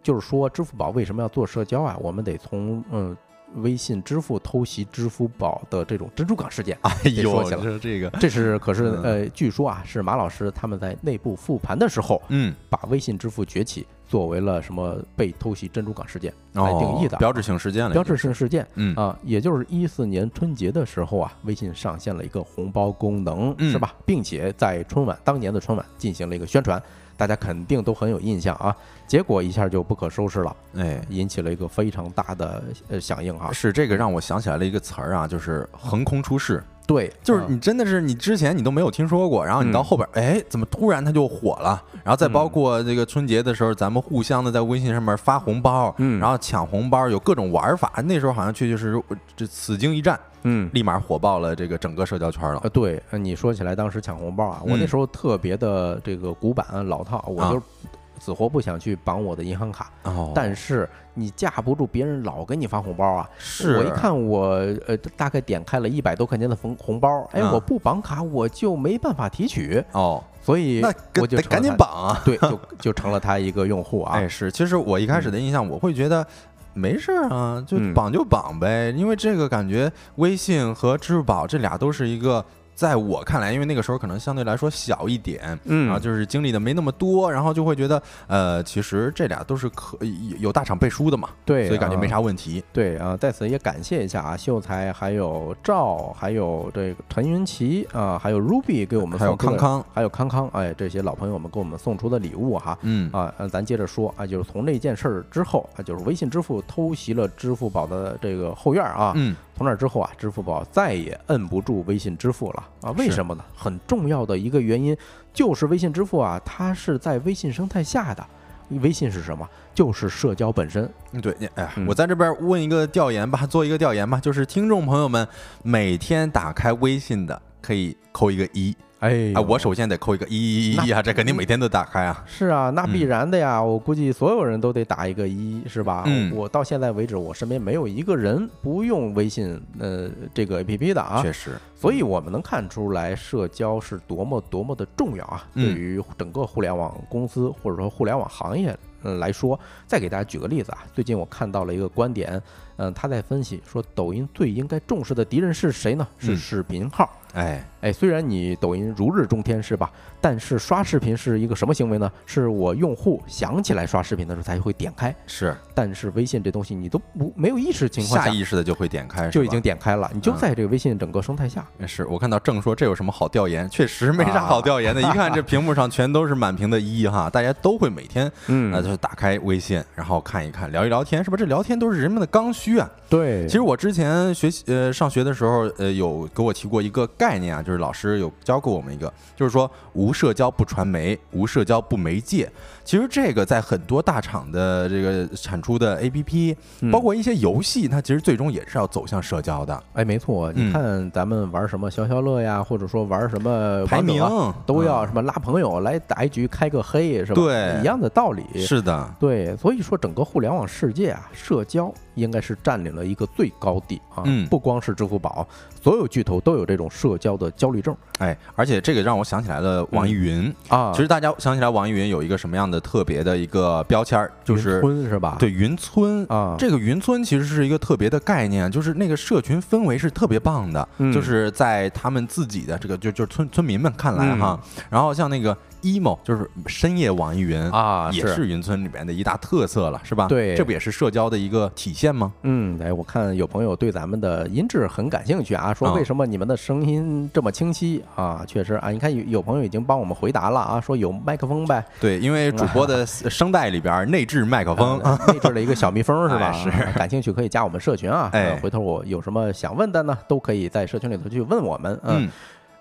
就是说支付宝为什么要做社交啊？我们得从嗯。微信支付偷袭支付宝的这种珍珠港事件，哎呦，说起来。这个，这是可是嗯。呃，据说啊是马老师他们在内部复盘的时候，嗯，把微信支付崛起作为了什么被偷袭珍珠港事件来定义的。标志性事件了，标志性事件。嗯。啊，也就是一四年春节的时候啊，微信上线了一个红包功能，嗯。是吧？并且在春晚当年的春晚进行了一个宣传，大家肯定都很有印象啊。结果一下就不可收拾了，哎，引起了一个非常大的呃响应啊。是这个让我想起来了一个词儿啊，就是横空出世，对，就是啊你真的是你之前你都没有听说过，然后你到嗯后边，哎，怎么突然它就火了？然后再包括这个春节的时候，咱们互相的在微信上面发红包，嗯然后抢红包，有各种玩法。那时候好像确确实实这此经一战，嗯。立马火爆了这个整个社交圈了。呃，对，呃你说起来，当时抢红包啊，我那嗯时候特别的这个古板老套，我啊就死活不想去绑我的银行卡。哦，但是你架不住别人老给你发红包啊，是。我一看我呃大概点开了一百多块钱的红红包，哎，嗯我不绑卡我就没办法提取，哦，所以那我就赶紧，绑啊！对，就就成了他一个用户啊。哎，，是，其实我一开始的印象，我会觉得。没事儿啊，就嗯绑就绑呗，因为这个感觉微信和支付宝这俩都是一个，在我看来，因为那个时候可能相对来说小一点，嗯然后就是经历的没那么多，然后就会觉得，呃，其实这俩都是可以有大厂背书的嘛，对，所以感觉没啊。啥问题。对啊，在此也感谢一下啊，秀才还有赵，还有这个陈云奇啊，还有 Ruby 给我们还有送的，康康，还有康康，哎，这些老朋友们给我们送出的礼物哈。嗯啊，呃，咱接着说啊，就是从那件事儿之后啊，就是微信支付偷袭了支付宝的这个后院儿啊，嗯，从那之后啊，支付宝再也摁不住微信支付了啊？为什么呢？很重要的一个原因就是微信支付啊，它是在微信生态下的。微信是什么？就是社交本身。对，你哎我在这边问一个调研吧，做一个调研吧，就是听众朋友们每天打开微信的可以扣一个一哎啊，我首先得扣一个一一一一啊，这肯定每天都打开啊。是啊，那必然的呀，我估计所有人都得打一个一，是吧？嗯我到现在为止，我身边没有一个人不用微信呃这个 A P P 的啊。确实，所以我们能看出来，社交是多么多么的重要啊！对于整个互联网公司或者说互联网行业来说，再给大家举个例子啊，最近我看到了一个观点，嗯、他在分析说，抖音最应该重视的敌人是谁呢？是嗯视频号。哎，哎，虽然你抖音如日中天是吧？但是刷视频是一个什么行为呢？是我用户想起来刷视频的时候才会点开，是但是微信这东西你都不没有意识情况下下意识的就会点开，就已经点开了，你就嗯在这个微信整个生态下。是我看到正说这有什么好调研，确实没啥啊好调研的。一看这屏幕上全都是满屏的一哈，大家都会每天嗯啊就打开微信，然后看一看，聊一聊天，是吧？这聊天都是人们的刚需啊。对，其实我之前学习呃上学的时候，呃有给我提过一个概念啊，就是老师有教过我们一个，就是说无社交不传媒，无社交不媒介。其实这个在很多大厂的这个产出的 APP，嗯包括一些游戏，它其实最终也是要走向社交的。哎，没错，你嗯看咱们玩什么消消乐呀，或者说玩什么排名都要嗯什么拉朋友来打一局开个黑，是吧？对一样的道理。是的，对，所以说整个互联网世界啊，社交应该是占领了一个最高地啊。嗯不光是支付宝，所有巨头都有这种社交的焦虑症哎，而且这个让我想起来了网易云。啊。其实大家想起来网易云有一个什么样的特别的一个标签儿，就是云村是吧？对云村啊，这个云村其实是一个特别的概念，就是那个社群氛围是特别棒的，嗯就是在他们自己的这个就就是村村民们看来哈，然后像那个 emo 就是深夜网易云。啊也是云村里面的一大特色了，是吧？对这不也是社交的一个体现吗？嗯，哎，我看有朋友对咱们的音质很感兴趣啊，说啊为什么你们的声音这么清晰啊？确实啊，你看有有朋友已经帮我们回答了啊，说有麦克风呗，对，因为主播的 声带里边内置麦克风，呃内置了一个小蜜蜂 是吧？哎是啊感兴趣可以加我们社群啊。哎呃回头我有什么想问的呢，都可以在社群里头去问我们。嗯嗯，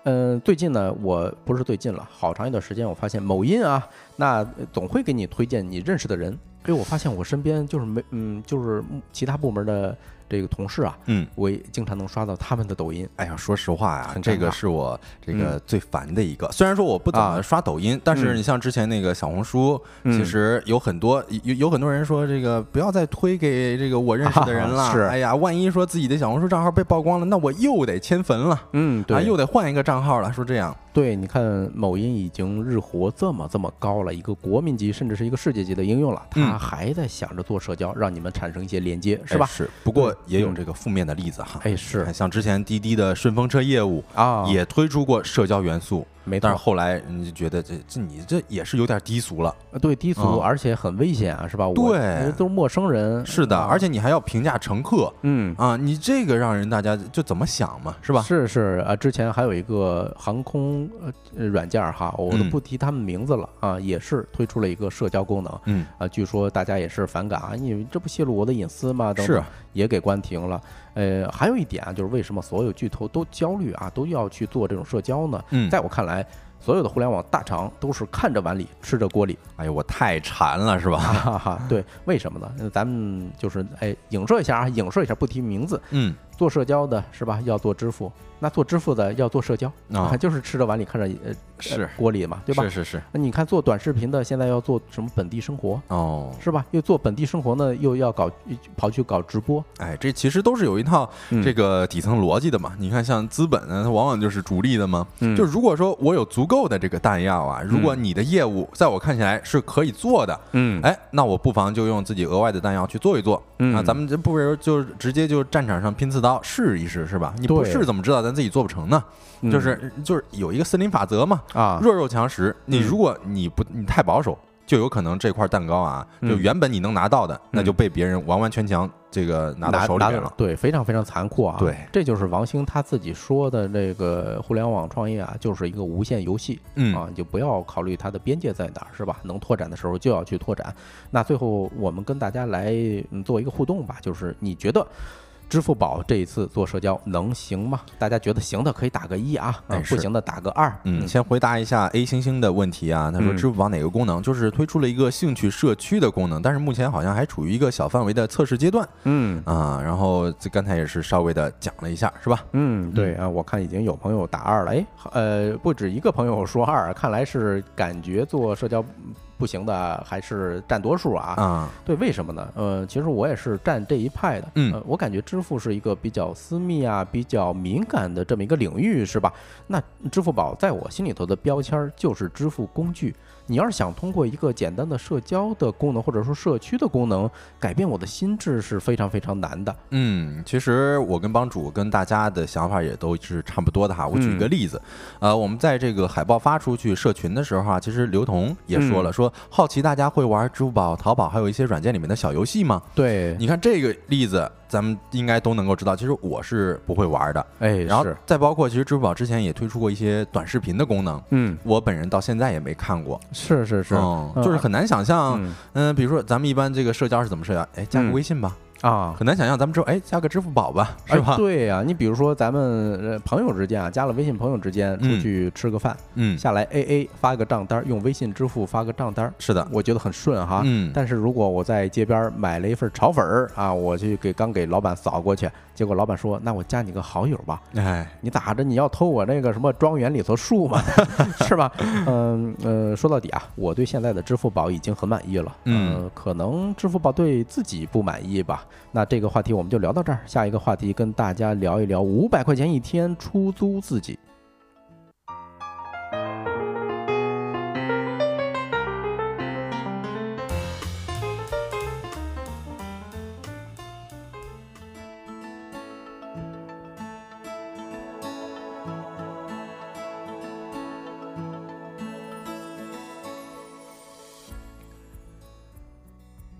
嗯，最近呢，我不是最近了，好长一段时间，我发现某音啊，那总会给你推荐你认识的人。给我发现我身边就是没，嗯，就是其他部门的这个同事啊，嗯，我也经常能刷到他们的抖音。哎呀，说实话呀这个是我这个嗯最烦的一个。虽然说我不怎么啊刷抖音，但是嗯你像之前那个小红书，嗯其实有很多有有很多人说这个不要再推给这个我认识的人了。啊是哎呀，万一说自己的小红书账号被曝光了，那我又得迁坟了。嗯，啊，对，又得换一个账号了。说这样，对，你看某音已经日活这么这么高了，一个国民级甚至是一个世界级的应用了，它嗯还在想着做社交，让你们产生一些连接，是吧？哎是，不过也有嗯这个负面的例子哈。哎，是像之前滴滴的顺风车业务啊，也推出过社交元素，没错，但是后来你就觉得这这你这也是有点低俗了。对低俗，嗯而且很危险啊，是吧？我对都是陌生人，是的，啊而且你还要评价乘客嗯。啊，你这个让人大家就怎么想嘛，是吧？是是啊，之前还有一个航空呃软件儿哈，我都嗯不提他们名字了啊，也是推出了一个社交功能嗯，啊，据说大家也是反感啊，你这不泄露我的隐私吗？等是等，也给关停了。呃，还有一点啊，就是为什么所有巨头都焦虑啊，都要去做这种社交呢？嗯，在我看来，所有的互联网大厂都是看着碗里吃着锅里，哎呦，我太馋了，是吧？哈哈。对，为什么呢？呃咱们就是哎，影射一下啊，影射一下，不提名字，嗯，做社交的是吧？要做支付，那做支付的要做社交啊 就是吃着碗里看着呃是呃锅里嘛，对吧是？是是，那你看做短视频的，现在要做什么本地生活，哦，是吧？又做本地生活呢，又要搞跑去搞直播，哎，这其实都是有一套嗯这个底层逻辑的嘛。你看，像资本呢，它往往就是逐利的嘛。嗯就如果说我有足够的这个弹药啊，如果你的业务在我看起来是可以做的，嗯哎，那我不妨就用自己额外的弹药去做一做。嗯啊，咱们这不如就直接就战场上拼刺刀试一试，是吧？你不对试怎么知道咱自己做不成呢？嗯就是就是有一个森林法则嘛，啊，弱肉强食。你嗯如果你不你太保守，就有可能这块蛋糕啊，就嗯原本你能拿到的，那就被别人完完全全这个拿到手里边了。对，非常非常残酷啊！对这就是王兴他自己说的这个互联网创业啊，就是一个无限游戏嗯啊，你就不要考虑它的边界在哪儿，是吧？能拓展的时候就要去拓展。那最后我们跟大家来嗯做一个互动吧，就是你觉得支付宝这一次做社交能行吗？大家觉得行的可以打个一啊，哎不行的打个二。嗯，先回答一下 A 星星的问题啊。他说，嗯支付宝哪个功能就是推出了一个兴趣社区的功能，但是目前好像还处于一个小范围的测试阶段嗯啊。然后这刚才也是稍微的讲了一下，是吧？嗯，对啊，我看已经有朋友打二了，哎，呃，不止一个朋友说二，看来是感觉做社交不行的还是占多数啊。啊，对，为什么呢？呃，其实我也是占这一派的。嗯呃，我感觉支付是一个比较私密啊、比较敏感的这么一个领域，是吧？那支付宝在我心里头的标签儿就是支付工具。你要是想通过一个简单的社交的功能，或者说社区的功能，改变我的心智是非常非常难的。嗯，其实我跟帮主跟大家的想法也都是差不多的哈。我举一个例子，呃，我们在这个海报发出去社群的时候啊，其实刘同也说了，说好奇大家会玩支付宝、淘宝还有一些软件里面的小游戏吗？对，你看这个例子，咱们应该都能够知道，其实我是不会玩的。哎，然后是，再包括，其实支付宝之前也推出过一些短视频的功能，嗯，我本人到现在也没看过，是是是，嗯，嗯就是很难想象，嗯。嗯，比如说咱们一般这个社交是怎么社交？哎，加个嗯。微信吧，啊，很难想象咱们之后，哎，加个支付宝吧，是哎吧？对呀、你比如说咱们呃朋友之间啊，加了微信朋友之间出嗯去吃个饭，嗯，下来 A A 发个账单，用微信支付发个账单，是的，我觉得很顺哈。嗯，但是如果我在街边买了一份炒粉儿啊，我去给刚给老板扫过去，结果老板说：“那我加你个好友吧。哎，”你咋着？你要偷我那个什么庄园里头树吗？是吧？嗯呃，说到底啊，我对现在的支付宝已经很满意了。嗯呃可能支付宝对自己不满意吧。那这个话题我们就聊到这儿，下一个话题跟大家聊一聊五百块钱一天出租自己。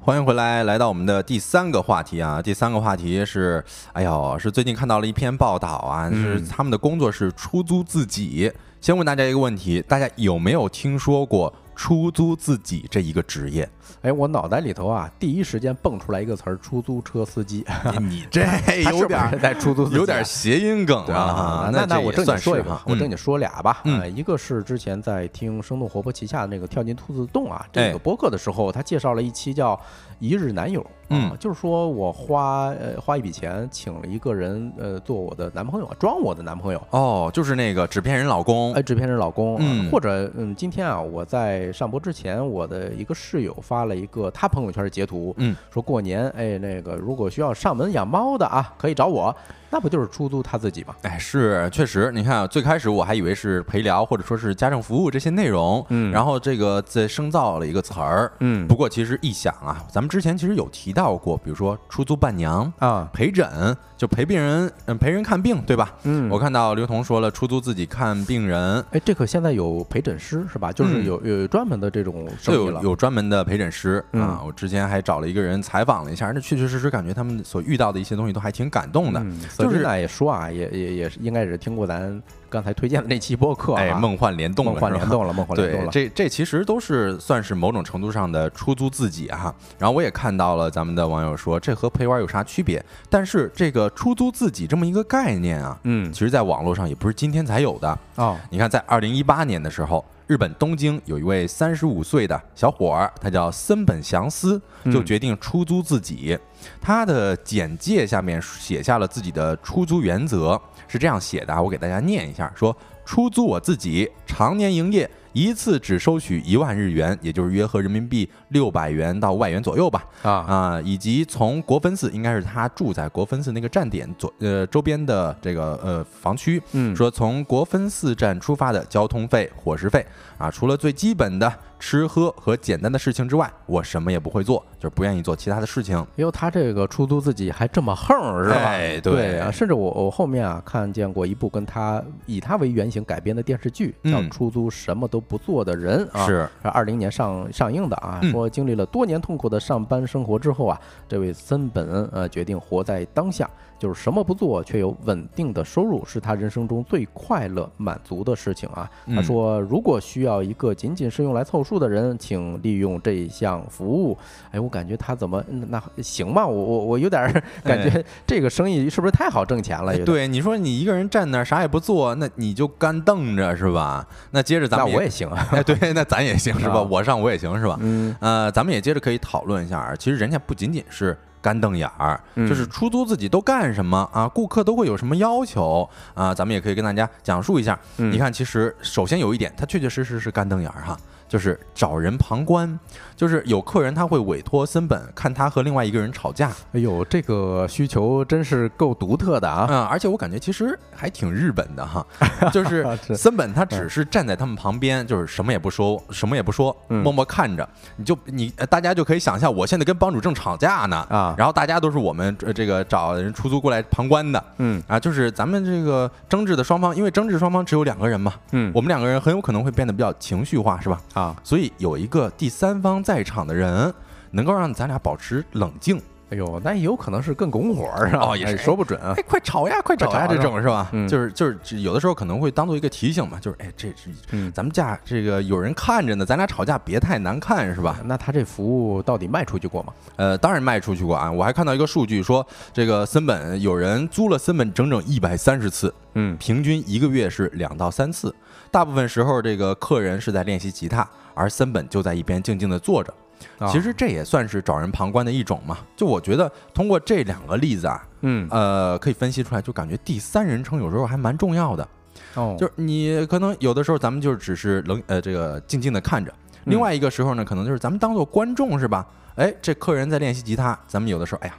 欢迎回来，来到我们的第三个话题啊。第三个话题是，哎呦，是最近看到了一篇报道啊，是嗯他们的工作是出租自己。先问大家一个问题，大家有没有听说过出租自己这一个职业？哎，我脑袋里头啊，第一时间蹦出来一个词儿：出租车司机。你 这他是不是在出租有点谐音梗对啊。那那我正经说一个我正经说俩吧。嗯呃一个是之前在听生动活泼旗下的那个跳进兔子洞啊这哎个播客的时候，他介绍了一期叫《一日男友》。嗯。啊，就是说我花呃花一笔钱请了一个人呃做我的男朋友，装我的男朋友。哦，就是那个纸片人老公。哎，，纸片人老公，啊嗯。或者嗯，今天啊，我在上播之前，我的一个室友发了一个他朋友圈的截图，嗯，说过年，哎，那个如果需要上门养猫的啊，可以找我，那不就是出租他自己吗？哎，是确实，你看啊，最开始我还以为是陪聊或者说是家政服务这些内容，嗯然后这个再生造了一个词儿，嗯不过其实一想啊，咱们之前其实有提到过，比如说出租伴娘、啊，陪诊，就陪病人，嗯，陪人看病，对吧？嗯我看到刘同说了，出租自己看病人，哎，这可现在有陪诊师是吧？就是嗯有有专门的这种就生意了。有有专门的陪诊师嗯啊。我之前还找了一个人采访了一下，那确确实实感觉他们所遇到的一些东西都还挺感动的。嗯，就是娜也说啊，也也也是应该也是听过咱刚才推荐的那期播客啊，哎，梦幻联动了，梦幻联动了，梦幻联动对，了。这这其实都是算是某种程度上的出租自己哈。然后我也看到了咱们的网友说，这和陪玩有啥区别？但是这个出租自己这么一个概念啊，嗯其实在网络上也不是今天才有的。哦，你看，在二零一八年的时候，日本东京有一位三十五岁的小伙儿，他叫森本祥司，就嗯决定出租自己。他的简介下面写下了自己的出租原则，是这样写的啊，我给大家念一下：说出租我自己，常年营业。一次只收取一万日元，也就是约合人民币六百元到五百元左右吧。啊，啊，以及从国分寺，应该是他住在国分寺那个站点左呃周边的这个呃房区，嗯说从国分寺站出发的交通费、伙食费啊，除了最基本的吃喝和简单的事情之外，我什么也不会做，就是不愿意做其他的事情。因为他这个出租自己还这么横儿是吧？哎对啊，甚至我我后面啊看见过一部跟他以他为原型改编的电视剧，叫嗯《出租什么都都不做的人啊。是二零年上上映的啊，嗯说经历了多年痛苦的上班生活之后啊，这位森本呃决定活在当下，就是什么不做却有稳定的收入，是他人生中最快乐满足的事情啊。他嗯说，如果需要一个仅仅是用来凑数的人，请利用这项服务。哎，我感觉他怎么嗯那行吧？我我我有点儿 感觉这个生意是不是太好挣钱了？哎，对，你说你一个人站那儿啥也不做，那你就干瞪着是吧？那接着咱们那我也行啊。哎，对，那咱也行是吧？啊我上我也行是吧？嗯呃，咱们也接着可以讨论一下啊，其实人家不仅仅是干瞪眼儿，嗯就是出租自己都干什么啊，顾客都会有什么要求啊，咱们也可以跟大家讲述一下。嗯你看，其实首先有一点，它确确实实是干瞪眼儿哈。就是找人旁观，就是有客人他会委托森本看他和另外一个人吵架，哎呦，这个需求真是够独特的啊！嗯，而且我感觉其实还挺日本的哈，就是是。森本他只是站在他们旁边，就是什么也不说，什么也不说，嗯。默默看着，你就你呃大家就可以想象，我现在跟帮主正吵架呢啊。然后大家都是我们呃这个找人出租过来旁观的。嗯。啊，就是咱们这个争执的双方，因为争执双方只有两个人嘛，嗯。我们两个人很有可能会变得比较情绪化，是吧？啊，所以有一个第三方在场的人，能够让咱俩保持冷静。哎呦，那也有可能是更拱火儿啊，哦也是哎说不准啊哎，。快吵呀，快吵呀，这种是吧？嗯就是就是有的时候可能会当做一个提醒嘛，就是哎，这是嗯，咱们家这个有人看着呢，咱俩吵架别太难看是吧？那他这服务到底卖出去过吗？呃，当然卖出去过啊，我还看到一个数据说，这个森本有人租了森本整整一百三十次，嗯平均一个月是两到三次，大部分时候这个客人是在练习吉他，而森本就在一边静静的坐着。啊其实这也算是找人旁观的一种嘛。就我觉得通过这两个例子啊，嗯呃，可以分析出来，就感觉第三人称有时候还蛮重要的。哦，就是你可能有的时候咱们就只是冷呃这个静静的看着，嗯另外一个时候呢，可能就是咱们当做观众是吧？哎，这客人在练习吉他，咱们有的时候哎呀，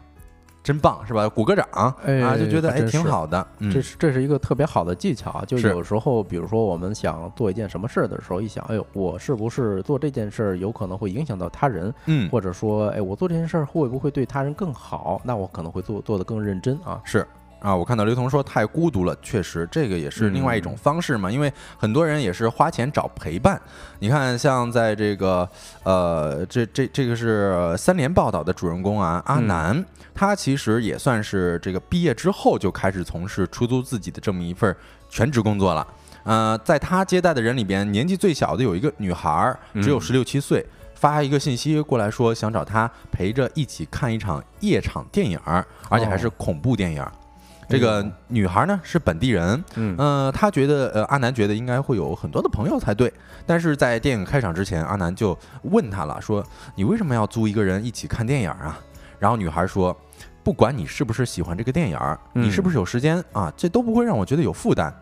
真棒是吧？鼓个掌、哎啊，就觉得哎还挺好的。嗯，这是这是一个特别好的技巧啊，就有时候，比如说我们想做一件什么事儿的时候，一想，哎呦，我是不是做这件事儿有可能会影响到他人，嗯或者说，哎，我做这件事儿会不会对他人更好？那我可能会做做得更认真啊。是。啊，我看到刘同说太孤独了，确实这个也是另外一种方式嘛，因为很多人也是花钱找陪伴。你看，像在这个呃，这这这个是三联报道的主人公啊，阿嗯南，他其实也算是这个毕业之后就开始从事出租自己的这么一份全职工作了。呃，在他接待的人里边，年纪最小的有一个女孩儿，只有嗯十六七岁。发一个信息过来说，想找他陪着一起看一场夜场电影，而且还是哦恐怖电影儿。这个女孩呢是本地人，嗯呃，她觉得呃阿南觉得应该会有很多的朋友才对，但是在电影开场之前，阿南就问她了，说你为什么要租一个人一起看电影啊？然后女孩说，不管你是不是喜欢这个电影儿，你嗯是不是有时间啊，这都不会让我觉得有负担。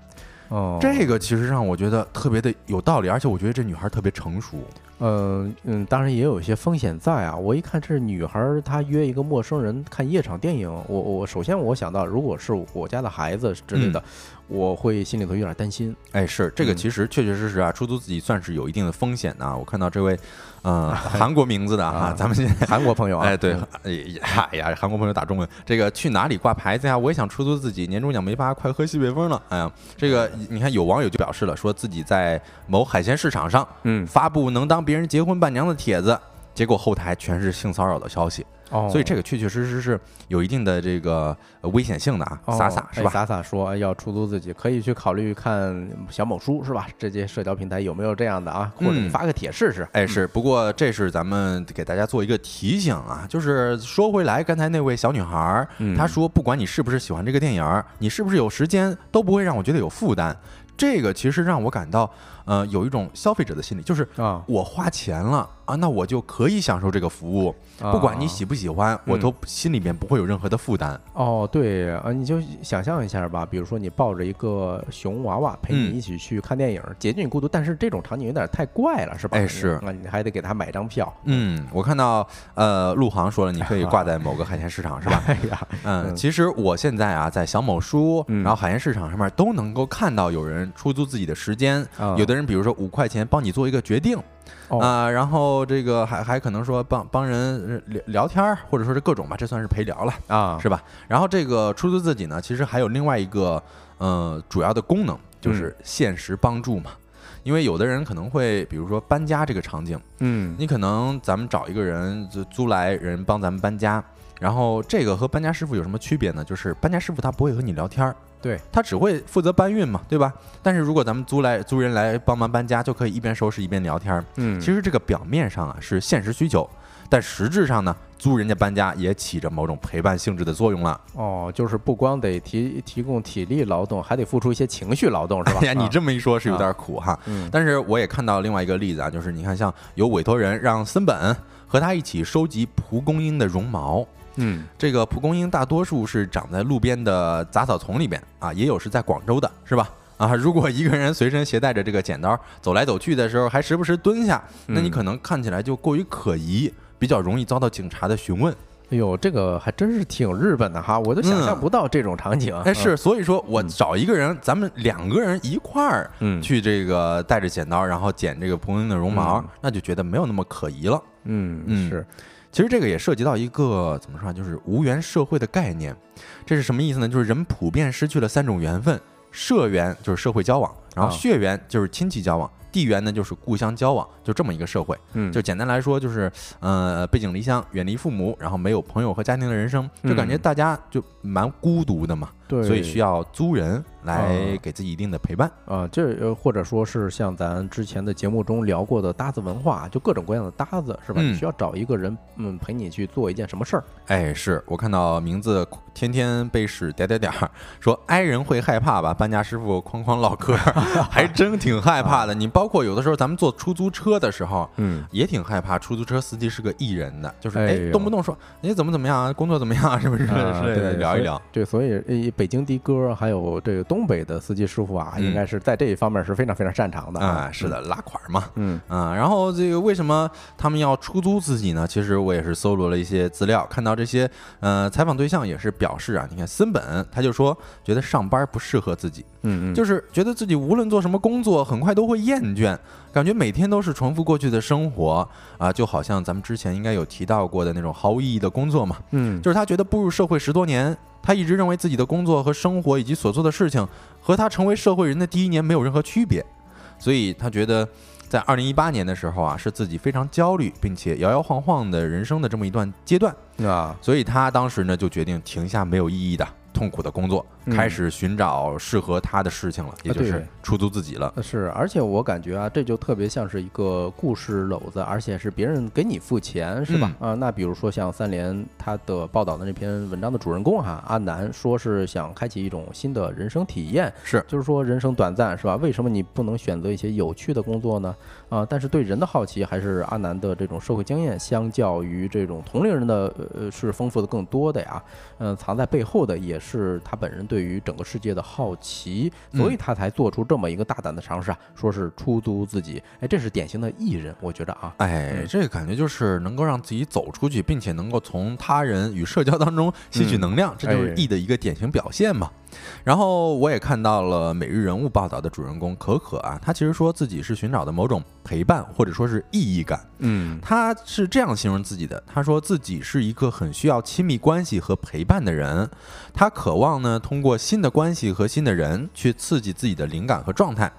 哦，这个其实让我觉得特别的有道理，而且我觉得这女孩特别成熟。嗯嗯，当然也有一些风险在啊。我一看这是女孩儿，她约一个陌生人看夜场电影，我我首先我想到，如果是我家的孩子之类的，我会心里头有点担心。哎，是这个，嗯其实确确实实啊，出租自己算是有一定的风险的啊。我看到这位，呃，韩国名字的哈啊，咱们现在韩国朋友啊，哎，对嗯，哎呀呀，韩国朋友打中文，这个去哪里挂牌子呀？我也想出租自己，年终奖没发，快喝西北风了。哎呀，这个你看有网友就表示了，说自己在某海鲜市场上嗯，发布能当别人结婚伴娘的帖子，结果后台全是性骚扰的消息，哦，所以这个确确实实是有一定的这个呃危险性的啊。哦洒洒是吧？哎洒洒说要出租自己，可以去考虑看小某书是吧？这些社交平台有没有这样的啊？或者你嗯发个帖试试。哎，是，不过这是咱们给大家做一个提醒啊，就是说回来，刚才那位小女孩她说，不管你是不是喜欢这个电影儿，你是不是有时间，都不会让我觉得有负担。这个其实让我感到，呃，有一种消费者的心理，就是啊，我花钱了啊，那我就可以享受这个服务，不管你喜不喜欢，我嗯都心里面不会有任何的负担。哦，对啊，你就想象一下吧，比如说你抱着一个熊娃娃陪你嗯一起去看电影，解决你孤独，但是这种场景有点太怪了，是吧？哎是那，你还得给他买张票。嗯，我看到，呃，陆航说了，你可以挂在某个海鲜市场，是吧？哎呀，嗯，嗯其实我现在啊，在小某书，嗯然后海鲜市场上面都能够看到有人出租自己的时间，啊有的人比如说五块钱帮你做一个决定哦啊、然后这个还还可能说帮帮人聊聊天儿，或者说是各种吧，这算是陪聊了，啊，是吧？然后这个出租自己呢，其实还有另外一个呃主要的功能，就是现实帮助嘛。因为有的人可能会，比如说搬家这个场景，嗯，你可能咱们找一个人就租来人帮咱们搬家，然后这个和搬家师傅有什么区别呢？就是搬家师傅他不会和你聊天儿，对，他只会负责搬运嘛，对吧？但是如果咱们租来租人来帮忙搬家，就可以一边收拾一边聊天儿。嗯，其实这个表面上啊是现实需求，但实质上呢，租人家搬家也起着某种陪伴性质的作用了。哦，就是不光得提提供体力劳动，还得付出一些情绪劳动，是吧？哎呀，你啊这么一说，是有点苦哈。嗯但是我也看到另外一个例子啊，就是你看，像有委托人让森本和他一起收集蒲公英的绒毛。嗯这个蒲公英大多数是长在路边的杂草丛里边啊，也有是在广州的，是吧？啊，如果一个人随身携带着这个剪刀走来走去的时候，还时不时蹲下，那你嗯可能看起来就过于可疑，比较容易遭到警察的询问。哎呦，这个还真是挺日本的哈，我都想象嗯不到这种场景。哎，是，所以说我嗯找一个人，咱们两个人一块儿嗯去这个带着剪刀，然后剪这个蒲公英的绒毛嗯，那就觉得没有那么可疑了。嗯嗯是，其实这个也涉及到一个怎么说啊，就是无缘社会的概念。这是什么意思呢？就是人普遍失去了三种缘分：社缘就是社会交往，然后啊血缘就是亲戚交往，地缘呢就是故乡交往，就这么一个社会。嗯就简单来说，就是呃背井离乡，远离父母，然后没有朋友和家庭的人生，就感觉嗯大家就蛮孤独的嘛。对，所以需要租人来啊给自己一定的陪伴。啊，这呃或者说是像咱之前的节目中聊过的搭子文化，就各种各样的搭子是吧？嗯你需要找一个人，嗯，陪你去做一件什么事儿。哎，是我看到名字天天被使点点点儿，说挨人会害怕吧？搬家师傅哐哐唠嗑，还真挺害怕的。你包括有的时候咱们坐出租车的时候。嗯，也挺害怕，出租车司机是个艺人的，就是哎，动不动说你怎么怎么样啊，工作怎么样啊，是不是？对聊一聊。对，所以呃，北京的哥还有这个东北的司机师傅啊，嗯应该是在这一方面是非常非常擅长的啊，是。的，拉款嘛。嗯啊，然后这个为什么他们要出租自己呢？其实我也是搜罗了一些资料，看到这些呃采访对象也是表示啊，你看森本他就说觉得上班不适合自己，嗯嗯，就是觉得自己无论做什么工作，很快都会厌倦，感觉每天都是重复过去的生活啊，就好像咱们之前应该有提到过的那种毫无意义的工作嘛。嗯。就是他觉得步入社会十多年，他一直认为自己的工作和生活以及所做的事情和他成为社会人的第一年没有任何区别，所以他觉得在二零一八年的时候啊，是自己非常焦虑并且摇摇晃晃的人生的这么一段阶段，啊，所以他当时呢就决定停下没有意义的痛苦的工作，嗯。开始寻找适合他的事情了，也就是对出租自己了。是，而且我感觉啊，这就特别像是一个故事篓子，而且是别人给你付钱，是吧？啊，那比如说像三联他的报道的那篇文章的主人公哈，阿南说是想开启一种新的人生体验，是就是说人生短暂，是吧？为什么你不能选择一些有趣的工作呢？啊，但是对人的好奇还是阿南的这种社会经验，相较于这种同龄人的呃是丰富的更多的呀。嗯、藏在背后的也是他本人对于整个世界的好奇，所以他才做出这么一个大胆的尝试啊，说是出租自己。哎，这是典型的艺人，我觉得啊。哎，嗯这个感觉就是能够让自己走出去，并且能够从他人与社交当中吸取嗯能量，这就是哎 E 的一个典型表现嘛。然后我也看到了每日人物报道的主人公可可啊，他其实说自己是寻找的某种陪伴或者说是意义感。嗯他是这样形容自己的：他说自己是一个很需要亲密关系和陪伴的人，他渴望呢通过新的关系和新的人去刺激自己的灵感和状态。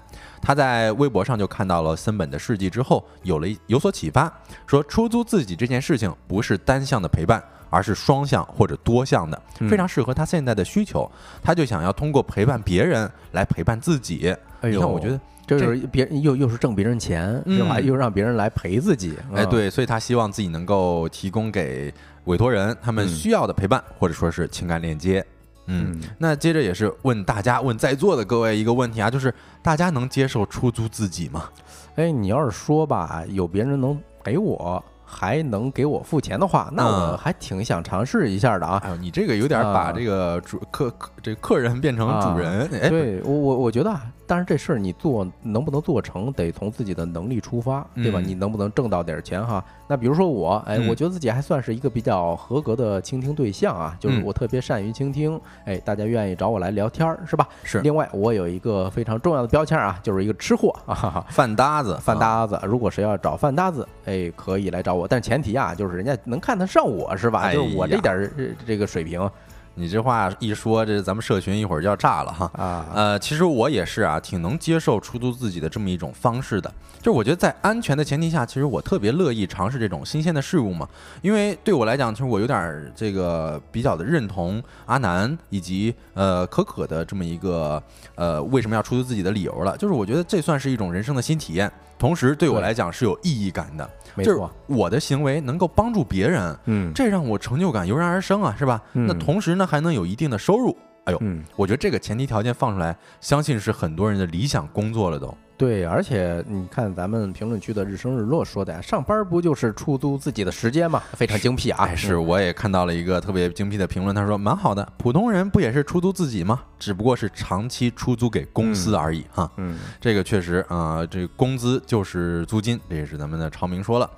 他在微博上就看到了森本的事迹之后，有了有所启发，说出租自己这件事情不是单向的陪伴，而是双向或者多向的，嗯非常适合他现在的需求。他就想要通过陪伴别人来陪伴自己。哎呦，你看，我觉得，这就是别人又又是挣别人钱，是吧？嗯又让别人来陪自己。哎，嗯，对，所以他希望自己能够提供给委托人他们嗯需要的陪伴，或者说是情感链接。嗯，嗯那接着也是问大家，问在座的各位一个问题啊，就是大家能接受出租自己吗？哎，你要是说吧，有别人能陪我，还能给我付钱的话，那我嗯。还挺想尝试一下的啊。哎呦，你这个有点把啊这个主客客这客人变成主人，哎，对我我我觉得啊，但是这事儿你做能不能做成，得从自己的能力出发，对吧？嗯你能不能挣到点儿钱哈？那比如说我，哎，嗯我觉得自己还算是一个比较合格的倾听对象啊，就是嗯我特别善于倾听，哎，大家愿意找我来聊天儿，是吧？是另外，我有一个非常重要的标签啊，就是一个吃货啊哈哈。饭搭子，饭啊，搭子，如果谁要找饭搭子，哎，可以来找我，但前提啊，就是人家能看得上我是吧？哎就是我这点儿呃这个水平，你这话一说，这咱们社群一会儿就要炸了哈。啊，呃，其实我也是啊，挺能接受出租自己的这么一种方式的。就是我觉得在安全的前提下，其实我特别乐意尝试这种新鲜的事物嘛。因为对我来讲，其实我有点儿这个比较的认同阿南以及呃可可的这么一个呃为什么要出租自己的理由了。就是我觉得这算是一种人生的新体验，同时对我来讲是有意义感的。就是没错，我的行为能够帮助别人，嗯这让我成就感油然而生啊，是吧？嗯那同时呢，还能有一定的收入。哎呦，嗯，我觉得这个前提条件放出来，相信是很多人的理想工作了都。对，而且你看咱们评论区的日升日落说的呀，上班不就是出租自己的时间吗？非常精辟啊！哎，是，嗯我也看到了一个特别精辟的评论，他说蛮好的，普通人不也是出租自己吗？只不过是长期出租给公司而已哈。嗯这个确实啊、这个工资就是租金，这也是咱们的超明说了。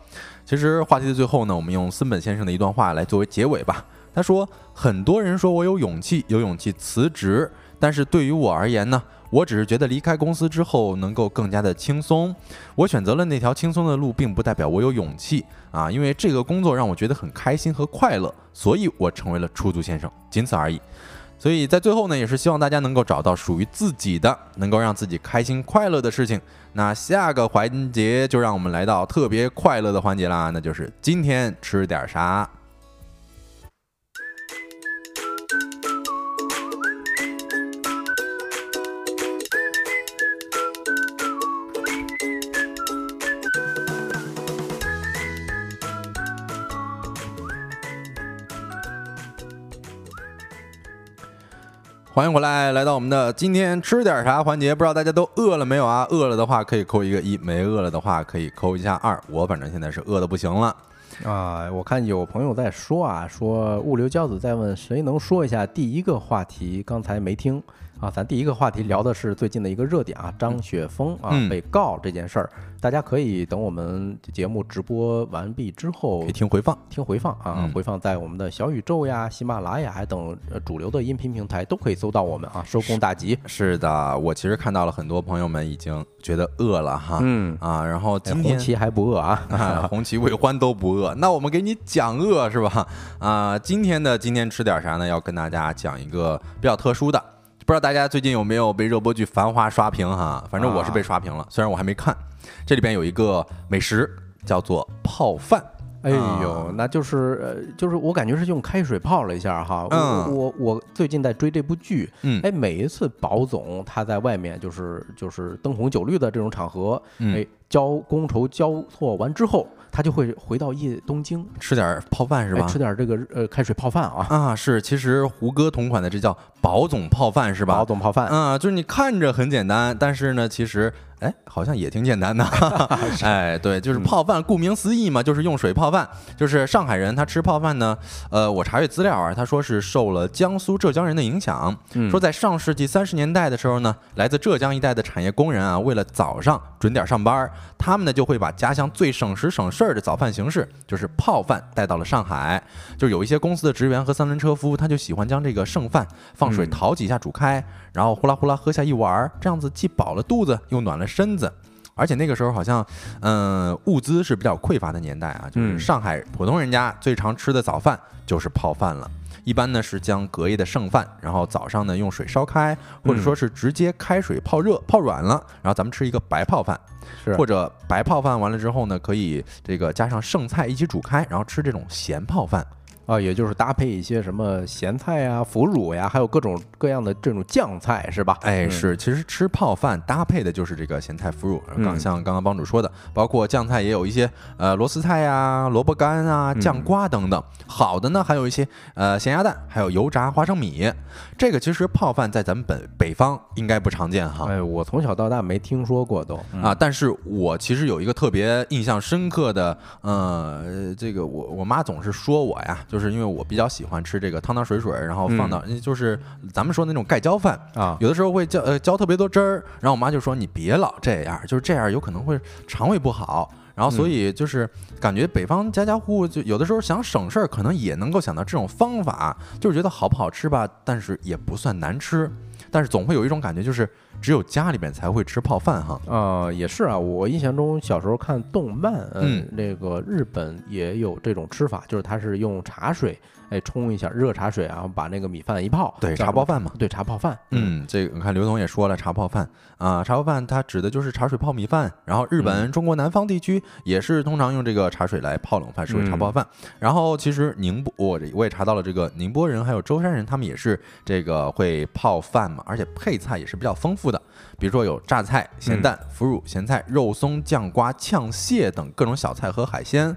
其实话题的最后呢，我们用森本先生的一段话来作为结尾吧。他说：“很多人说我有勇气，有勇气辞职，但是对于我而言呢，我只是觉得离开公司之后能够更加的轻松。我选择了那条轻松的路，并不代表我有勇气啊，因为这个工作让我觉得很开心和快乐，所以我成为了出租先生，仅此而已。”所以在最后呢，也是希望大家能够找到属于自己的，能够让自己开心快乐的事情。那下个环节就让我们来到特别快乐的环节啦，那就是今天吃点啥。欢迎回来，来到我们的今天吃点啥环节。不知道大家都饿了没有啊？饿了的话可以扣一个一，没饿了的话可以扣一下二。我反正现在是饿的不行了。啊，我看有朋友在说啊，说物流骄子在问谁能说一下第一个话题，刚才没听啊。咱第一个话题聊的是最近的一个热点啊，张雪峰啊嗯被告这件事儿，大家可以等我们节目直播完毕之后可以听回放。听回放啊嗯，回放在我们的小宇宙呀、喜马拉雅等呃主流的音频平台都可以搜到我们啊，收工大吉。是的，我其实看到了很多朋友们已经觉得饿了哈。嗯，啊，然后哎今天红旗还不饿啊？啊，红旗未欢都不饿，那我们给你讲饿是吧？啊，今天的今天吃点啥呢？要跟大家讲一个比较特殊的，不知道大家最近有没有被热播剧《繁花》刷屏哈？反正我是被刷屏了，虽然我还没看。这里边有一个美食叫做泡饭，哎啊呦，那就是呃，就是我感觉是用开水泡了一下哈。我嗯我我最近在追这部剧，嗯哎，每一次宝总他在外面就是就是灯红酒绿的这种场合，嗯哎，交觥筹交错完之后，他就会回到夜东京，吃点泡饭是吧？哎吃点这个呃开水泡饭啊，啊，是，其实胡歌同款的这叫宝总泡饭是吧？宝总泡饭。啊，就是你看着很简单，但是呢，其实哎，好像也挺简单的。哎，对，就是嗯泡饭，顾名思义嘛，就是用水泡饭。就是上海人他吃泡饭呢，呃，我查阅资料啊，他说是受了江苏浙江人的影响，嗯说在上世纪三十年代的时候呢，来自浙江一带的产业工人啊，为了早上准点上班，他们呢就会把家乡最省时省事儿的早饭形式，就是泡饭带到了上海。就有一些公司的职员和三轮车夫，他就喜欢将这个剩饭放水嗯淘几下煮开，然后呼啦呼啦喝下一碗儿，这样子既饱了肚子，又暖了身子。而且那个时候好像，嗯、物资是比较匮乏的年代啊，就是嗯上海普通人家最常吃的早饭就是泡饭了。一般呢是将隔夜的剩饭，然后早上呢用水烧开，或者说是直接开水泡热、泡软了，然后咱们吃一个白泡饭，是或者白泡饭完了之后呢，可以这个加上剩菜一起煮开，然后吃这种咸泡饭。啊，也就是搭配一些什么咸菜呀、腐乳呀，还有各种各样的这种酱菜，是吧？哎，嗯是，其实吃泡饭搭配的就是这个咸菜腐乳，刚嗯像刚刚帮主说的，包括酱菜也有一些呃螺丝菜呀、萝卜干啊、酱嗯瓜等等。好的呢，还有一些呃咸鸭蛋，还有油炸花生米。这个其实泡饭在咱们本北方应该不常见哈。哎，我从小到大没听说过都啊，，但是我其实有一个特别印象深刻的，呃，这个我我妈总是说我呀，就是因为我比较喜欢吃这个汤汤水水，然后放到、就是咱们说那种盖浇饭，啊，有的时候会浇呃浇特别多汁儿，然后我妈就说你别老这样，就是这样有可能会肠胃不好。然后所以就是感觉北方家家户户就有的时候想省事儿，可能也能够想到这种方法，就是觉得好不好吃吧，但是也不算难吃。但是总会有一种感觉，就是只有家里面才会吃泡饭哈。啊、也是啊，我印象中小时候看动漫，嗯嗯，那个日本也有这种吃法，就是它是用茶水，哎，冲一下热茶水，然后把那个米饭一泡，对茶泡饭嘛对，茶泡饭，嗯，这个你看刘总也说了，茶泡饭。啊，茶泡饭它指的就是茶水泡米饭，然后日本、中国南方地区也是通常用这个茶水来泡冷饭，是为茶泡饭。然后其实宁波，我我也查到了，这个宁波人还有舟山人，他们也是这个会泡饭嘛，而且配菜也是比较丰富的，比如说有榨菜、咸蛋、腐乳、咸菜、肉松、酱瓜、炝蟹等各种小菜和海鲜。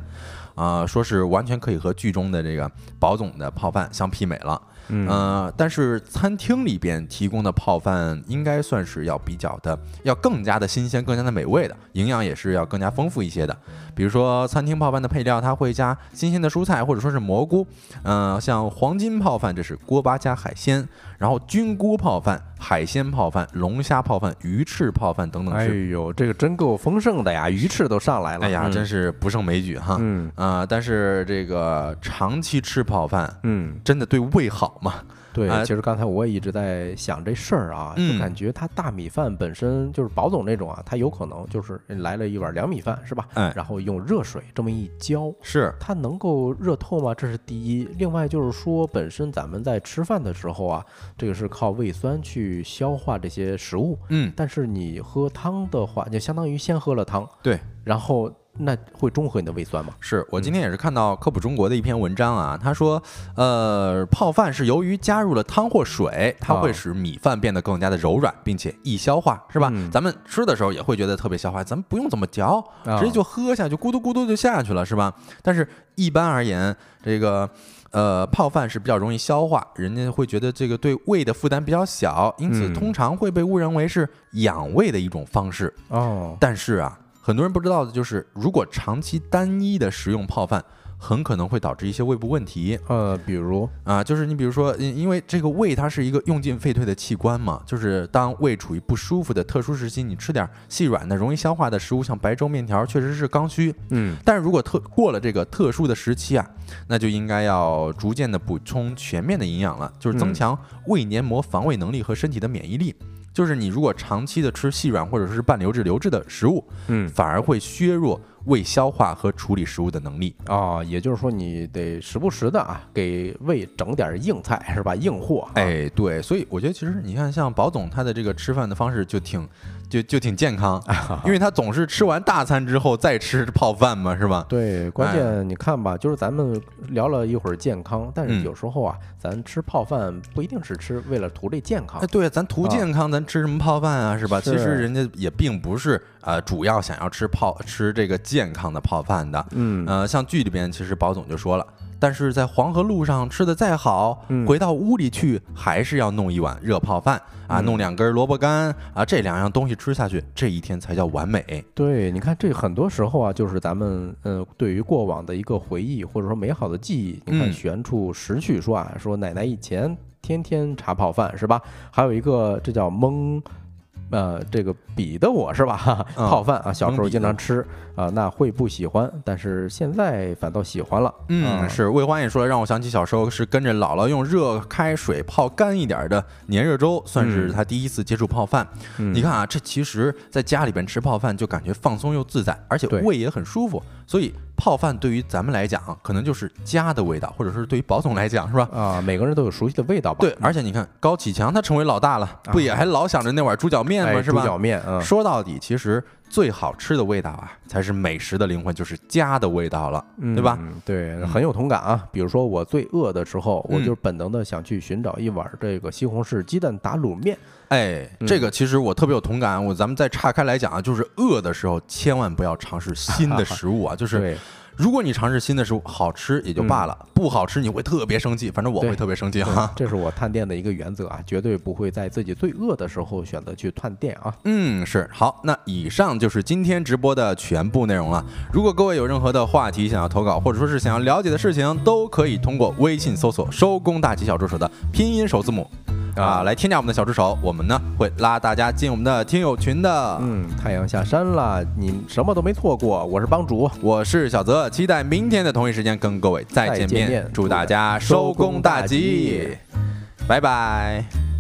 啊、说是完全可以和剧中的这个宝总的泡饭相媲美了。嗯呃，但是餐厅里边提供的泡饭应该算是要比较的，要更加的新鲜，更加的美味的，营养也是要更加丰富一些的。比如说餐厅泡饭的配料，它会加新鲜的蔬菜或者说是蘑菇，呃，像黄金泡饭这是锅巴加海鲜，然后菌菇泡饭、海鲜泡饭、龙虾泡饭、鱼翅泡饭等等哎，呦，这个真够丰盛的呀，鱼翅都上来了，哎呀，嗯真是不胜枚举哈。嗯啊、但是这个长期吃泡饭，嗯，真的对胃好吗？对，哎其实刚才我也一直在想这事儿啊，嗯就感觉它大米饭本身就是宝总那种啊，它有可能就是来了一碗凉米饭是吧？哎然后用热水这么一浇，是，它能够热透吗？这是第一。另外就是说，本身咱们在吃饭的时候啊，这个是靠胃酸去消化这些食物，嗯，但是你喝汤的话，就相当于先喝了汤，对。然后那会中和你的胃酸吗？是我今天也是看到科普中国的一篇文章啊，他说，呃，泡饭是由于加入了汤或水，它会啊使米饭变得更加的柔软，并且易消化，是吧？嗯咱们吃的时候也会觉得特别消化，咱们不用怎么嚼，啊直接就喝下去，咕嘟咕嘟就下去了，是吧？但是一般而言，这个。呃，泡饭是比较容易消化，人家会觉得这个对胃的负担比较小，因此嗯通常会被误认为是养胃的一种方式。哦，但是啊，很多人不知道的就是，如果长期单一的食用泡饭，很可能会导致一些胃部问题呃，比如啊。就是你比如说，因因为这个胃它是一个用进废退的器官嘛，就是当胃处于不舒服的特殊时期，你吃点细软的、容易消化的食物，像白粥、面条，确实是刚需。嗯但是如果特过了这个特殊的时期啊，那就应该要逐渐的补充全面的营养了，就是增嗯强胃黏膜防卫能力和身体的免疫力。就是你如果长期的吃细软或者是半流质、流质的食物，嗯反而会削弱胃消化和处理食物的能力。啊，也就是说你得时不时的啊，给胃整点硬菜是吧？硬货、啊，哎，对，所以我觉得其实你看，像宝总他的这个吃饭的方式就挺就就挺健康，因为他总是吃完大餐之后再吃泡饭嘛，是吧？对，关键你看吧，就是咱们聊了一会儿健康，但嗯是有时候啊，咱吃泡饭不一定是吃为了图这健康哎，，对，咱图健康，咱吃什么泡饭啊，是吧？其实人家也并不是呃主要想要吃泡吃这个健康的泡饭的。嗯呃，像剧里边其实宝总就说了，但是在黄河路上吃的再好，嗯回到屋里去还是要弄一碗热泡饭啊，嗯弄两根萝卜干啊，这两样东西吃下去，这一天才叫完美。对，你看这很多时候啊，就是咱们呃对于过往的一个回忆，或者说美好的记忆。你看嗯悬处实去说啊，说奶奶以前天天茶泡饭是吧？还有一个这叫蒙。呃，这个比的我是吧？泡饭啊，小时候经常吃啊，那会不喜欢，但是现在反倒喜欢了。嗯，啊是魏欢也说了，让我想起小时候是跟着姥姥用热开水泡干一点的黏热粥，算是嗯他第一次接触泡饭。嗯你看啊，这其实在家里边吃泡饭就感觉放松又自在，而且胃也很舒服。所以泡饭对于咱们来讲，可能就是家的味道，或者是对于宝总来讲，是吧？啊，每个人都有熟悉的味道吧？对，而且你看高启强他成为老大了，不也还老想着那碗猪脚面吗？哎，是吧？猪脚面，嗯，说到底，其实最好吃的味道啊，才是美食的灵魂，就是家的味道了，对吧？嗯？对，很有同感啊。比如说我最饿的时候，我嗯就是本能的想去寻找一碗这个西红柿鸡蛋打卤面。哎，嗯这个其实我特别有同感。我咱们再岔开来讲啊，就是饿的时候千万不要尝试新的 食物啊。就是对，如果你尝试新的食物，好吃也就罢了，不好吃你会特别生气。反正我会特别生气对哈。这是我探店的一个原则啊，绝对不会在自己最饿的时候选择去探店啊。嗯，是好。那以上就是今天直播的全部内容了。如果各位有任何的话题想要投稿，或者说是想要了解的事情，都可以通过微信搜索“收工大吉小助手”的拼音首字母。啊，啊来添加我们的小助手，我们呢会拉大家进我们的听友群的。嗯，太阳下山了，你什么都没错过。我是帮主，我是小泽，期待明天的同一时间跟各位再见面。再见面祝大家收工大吉，拜拜。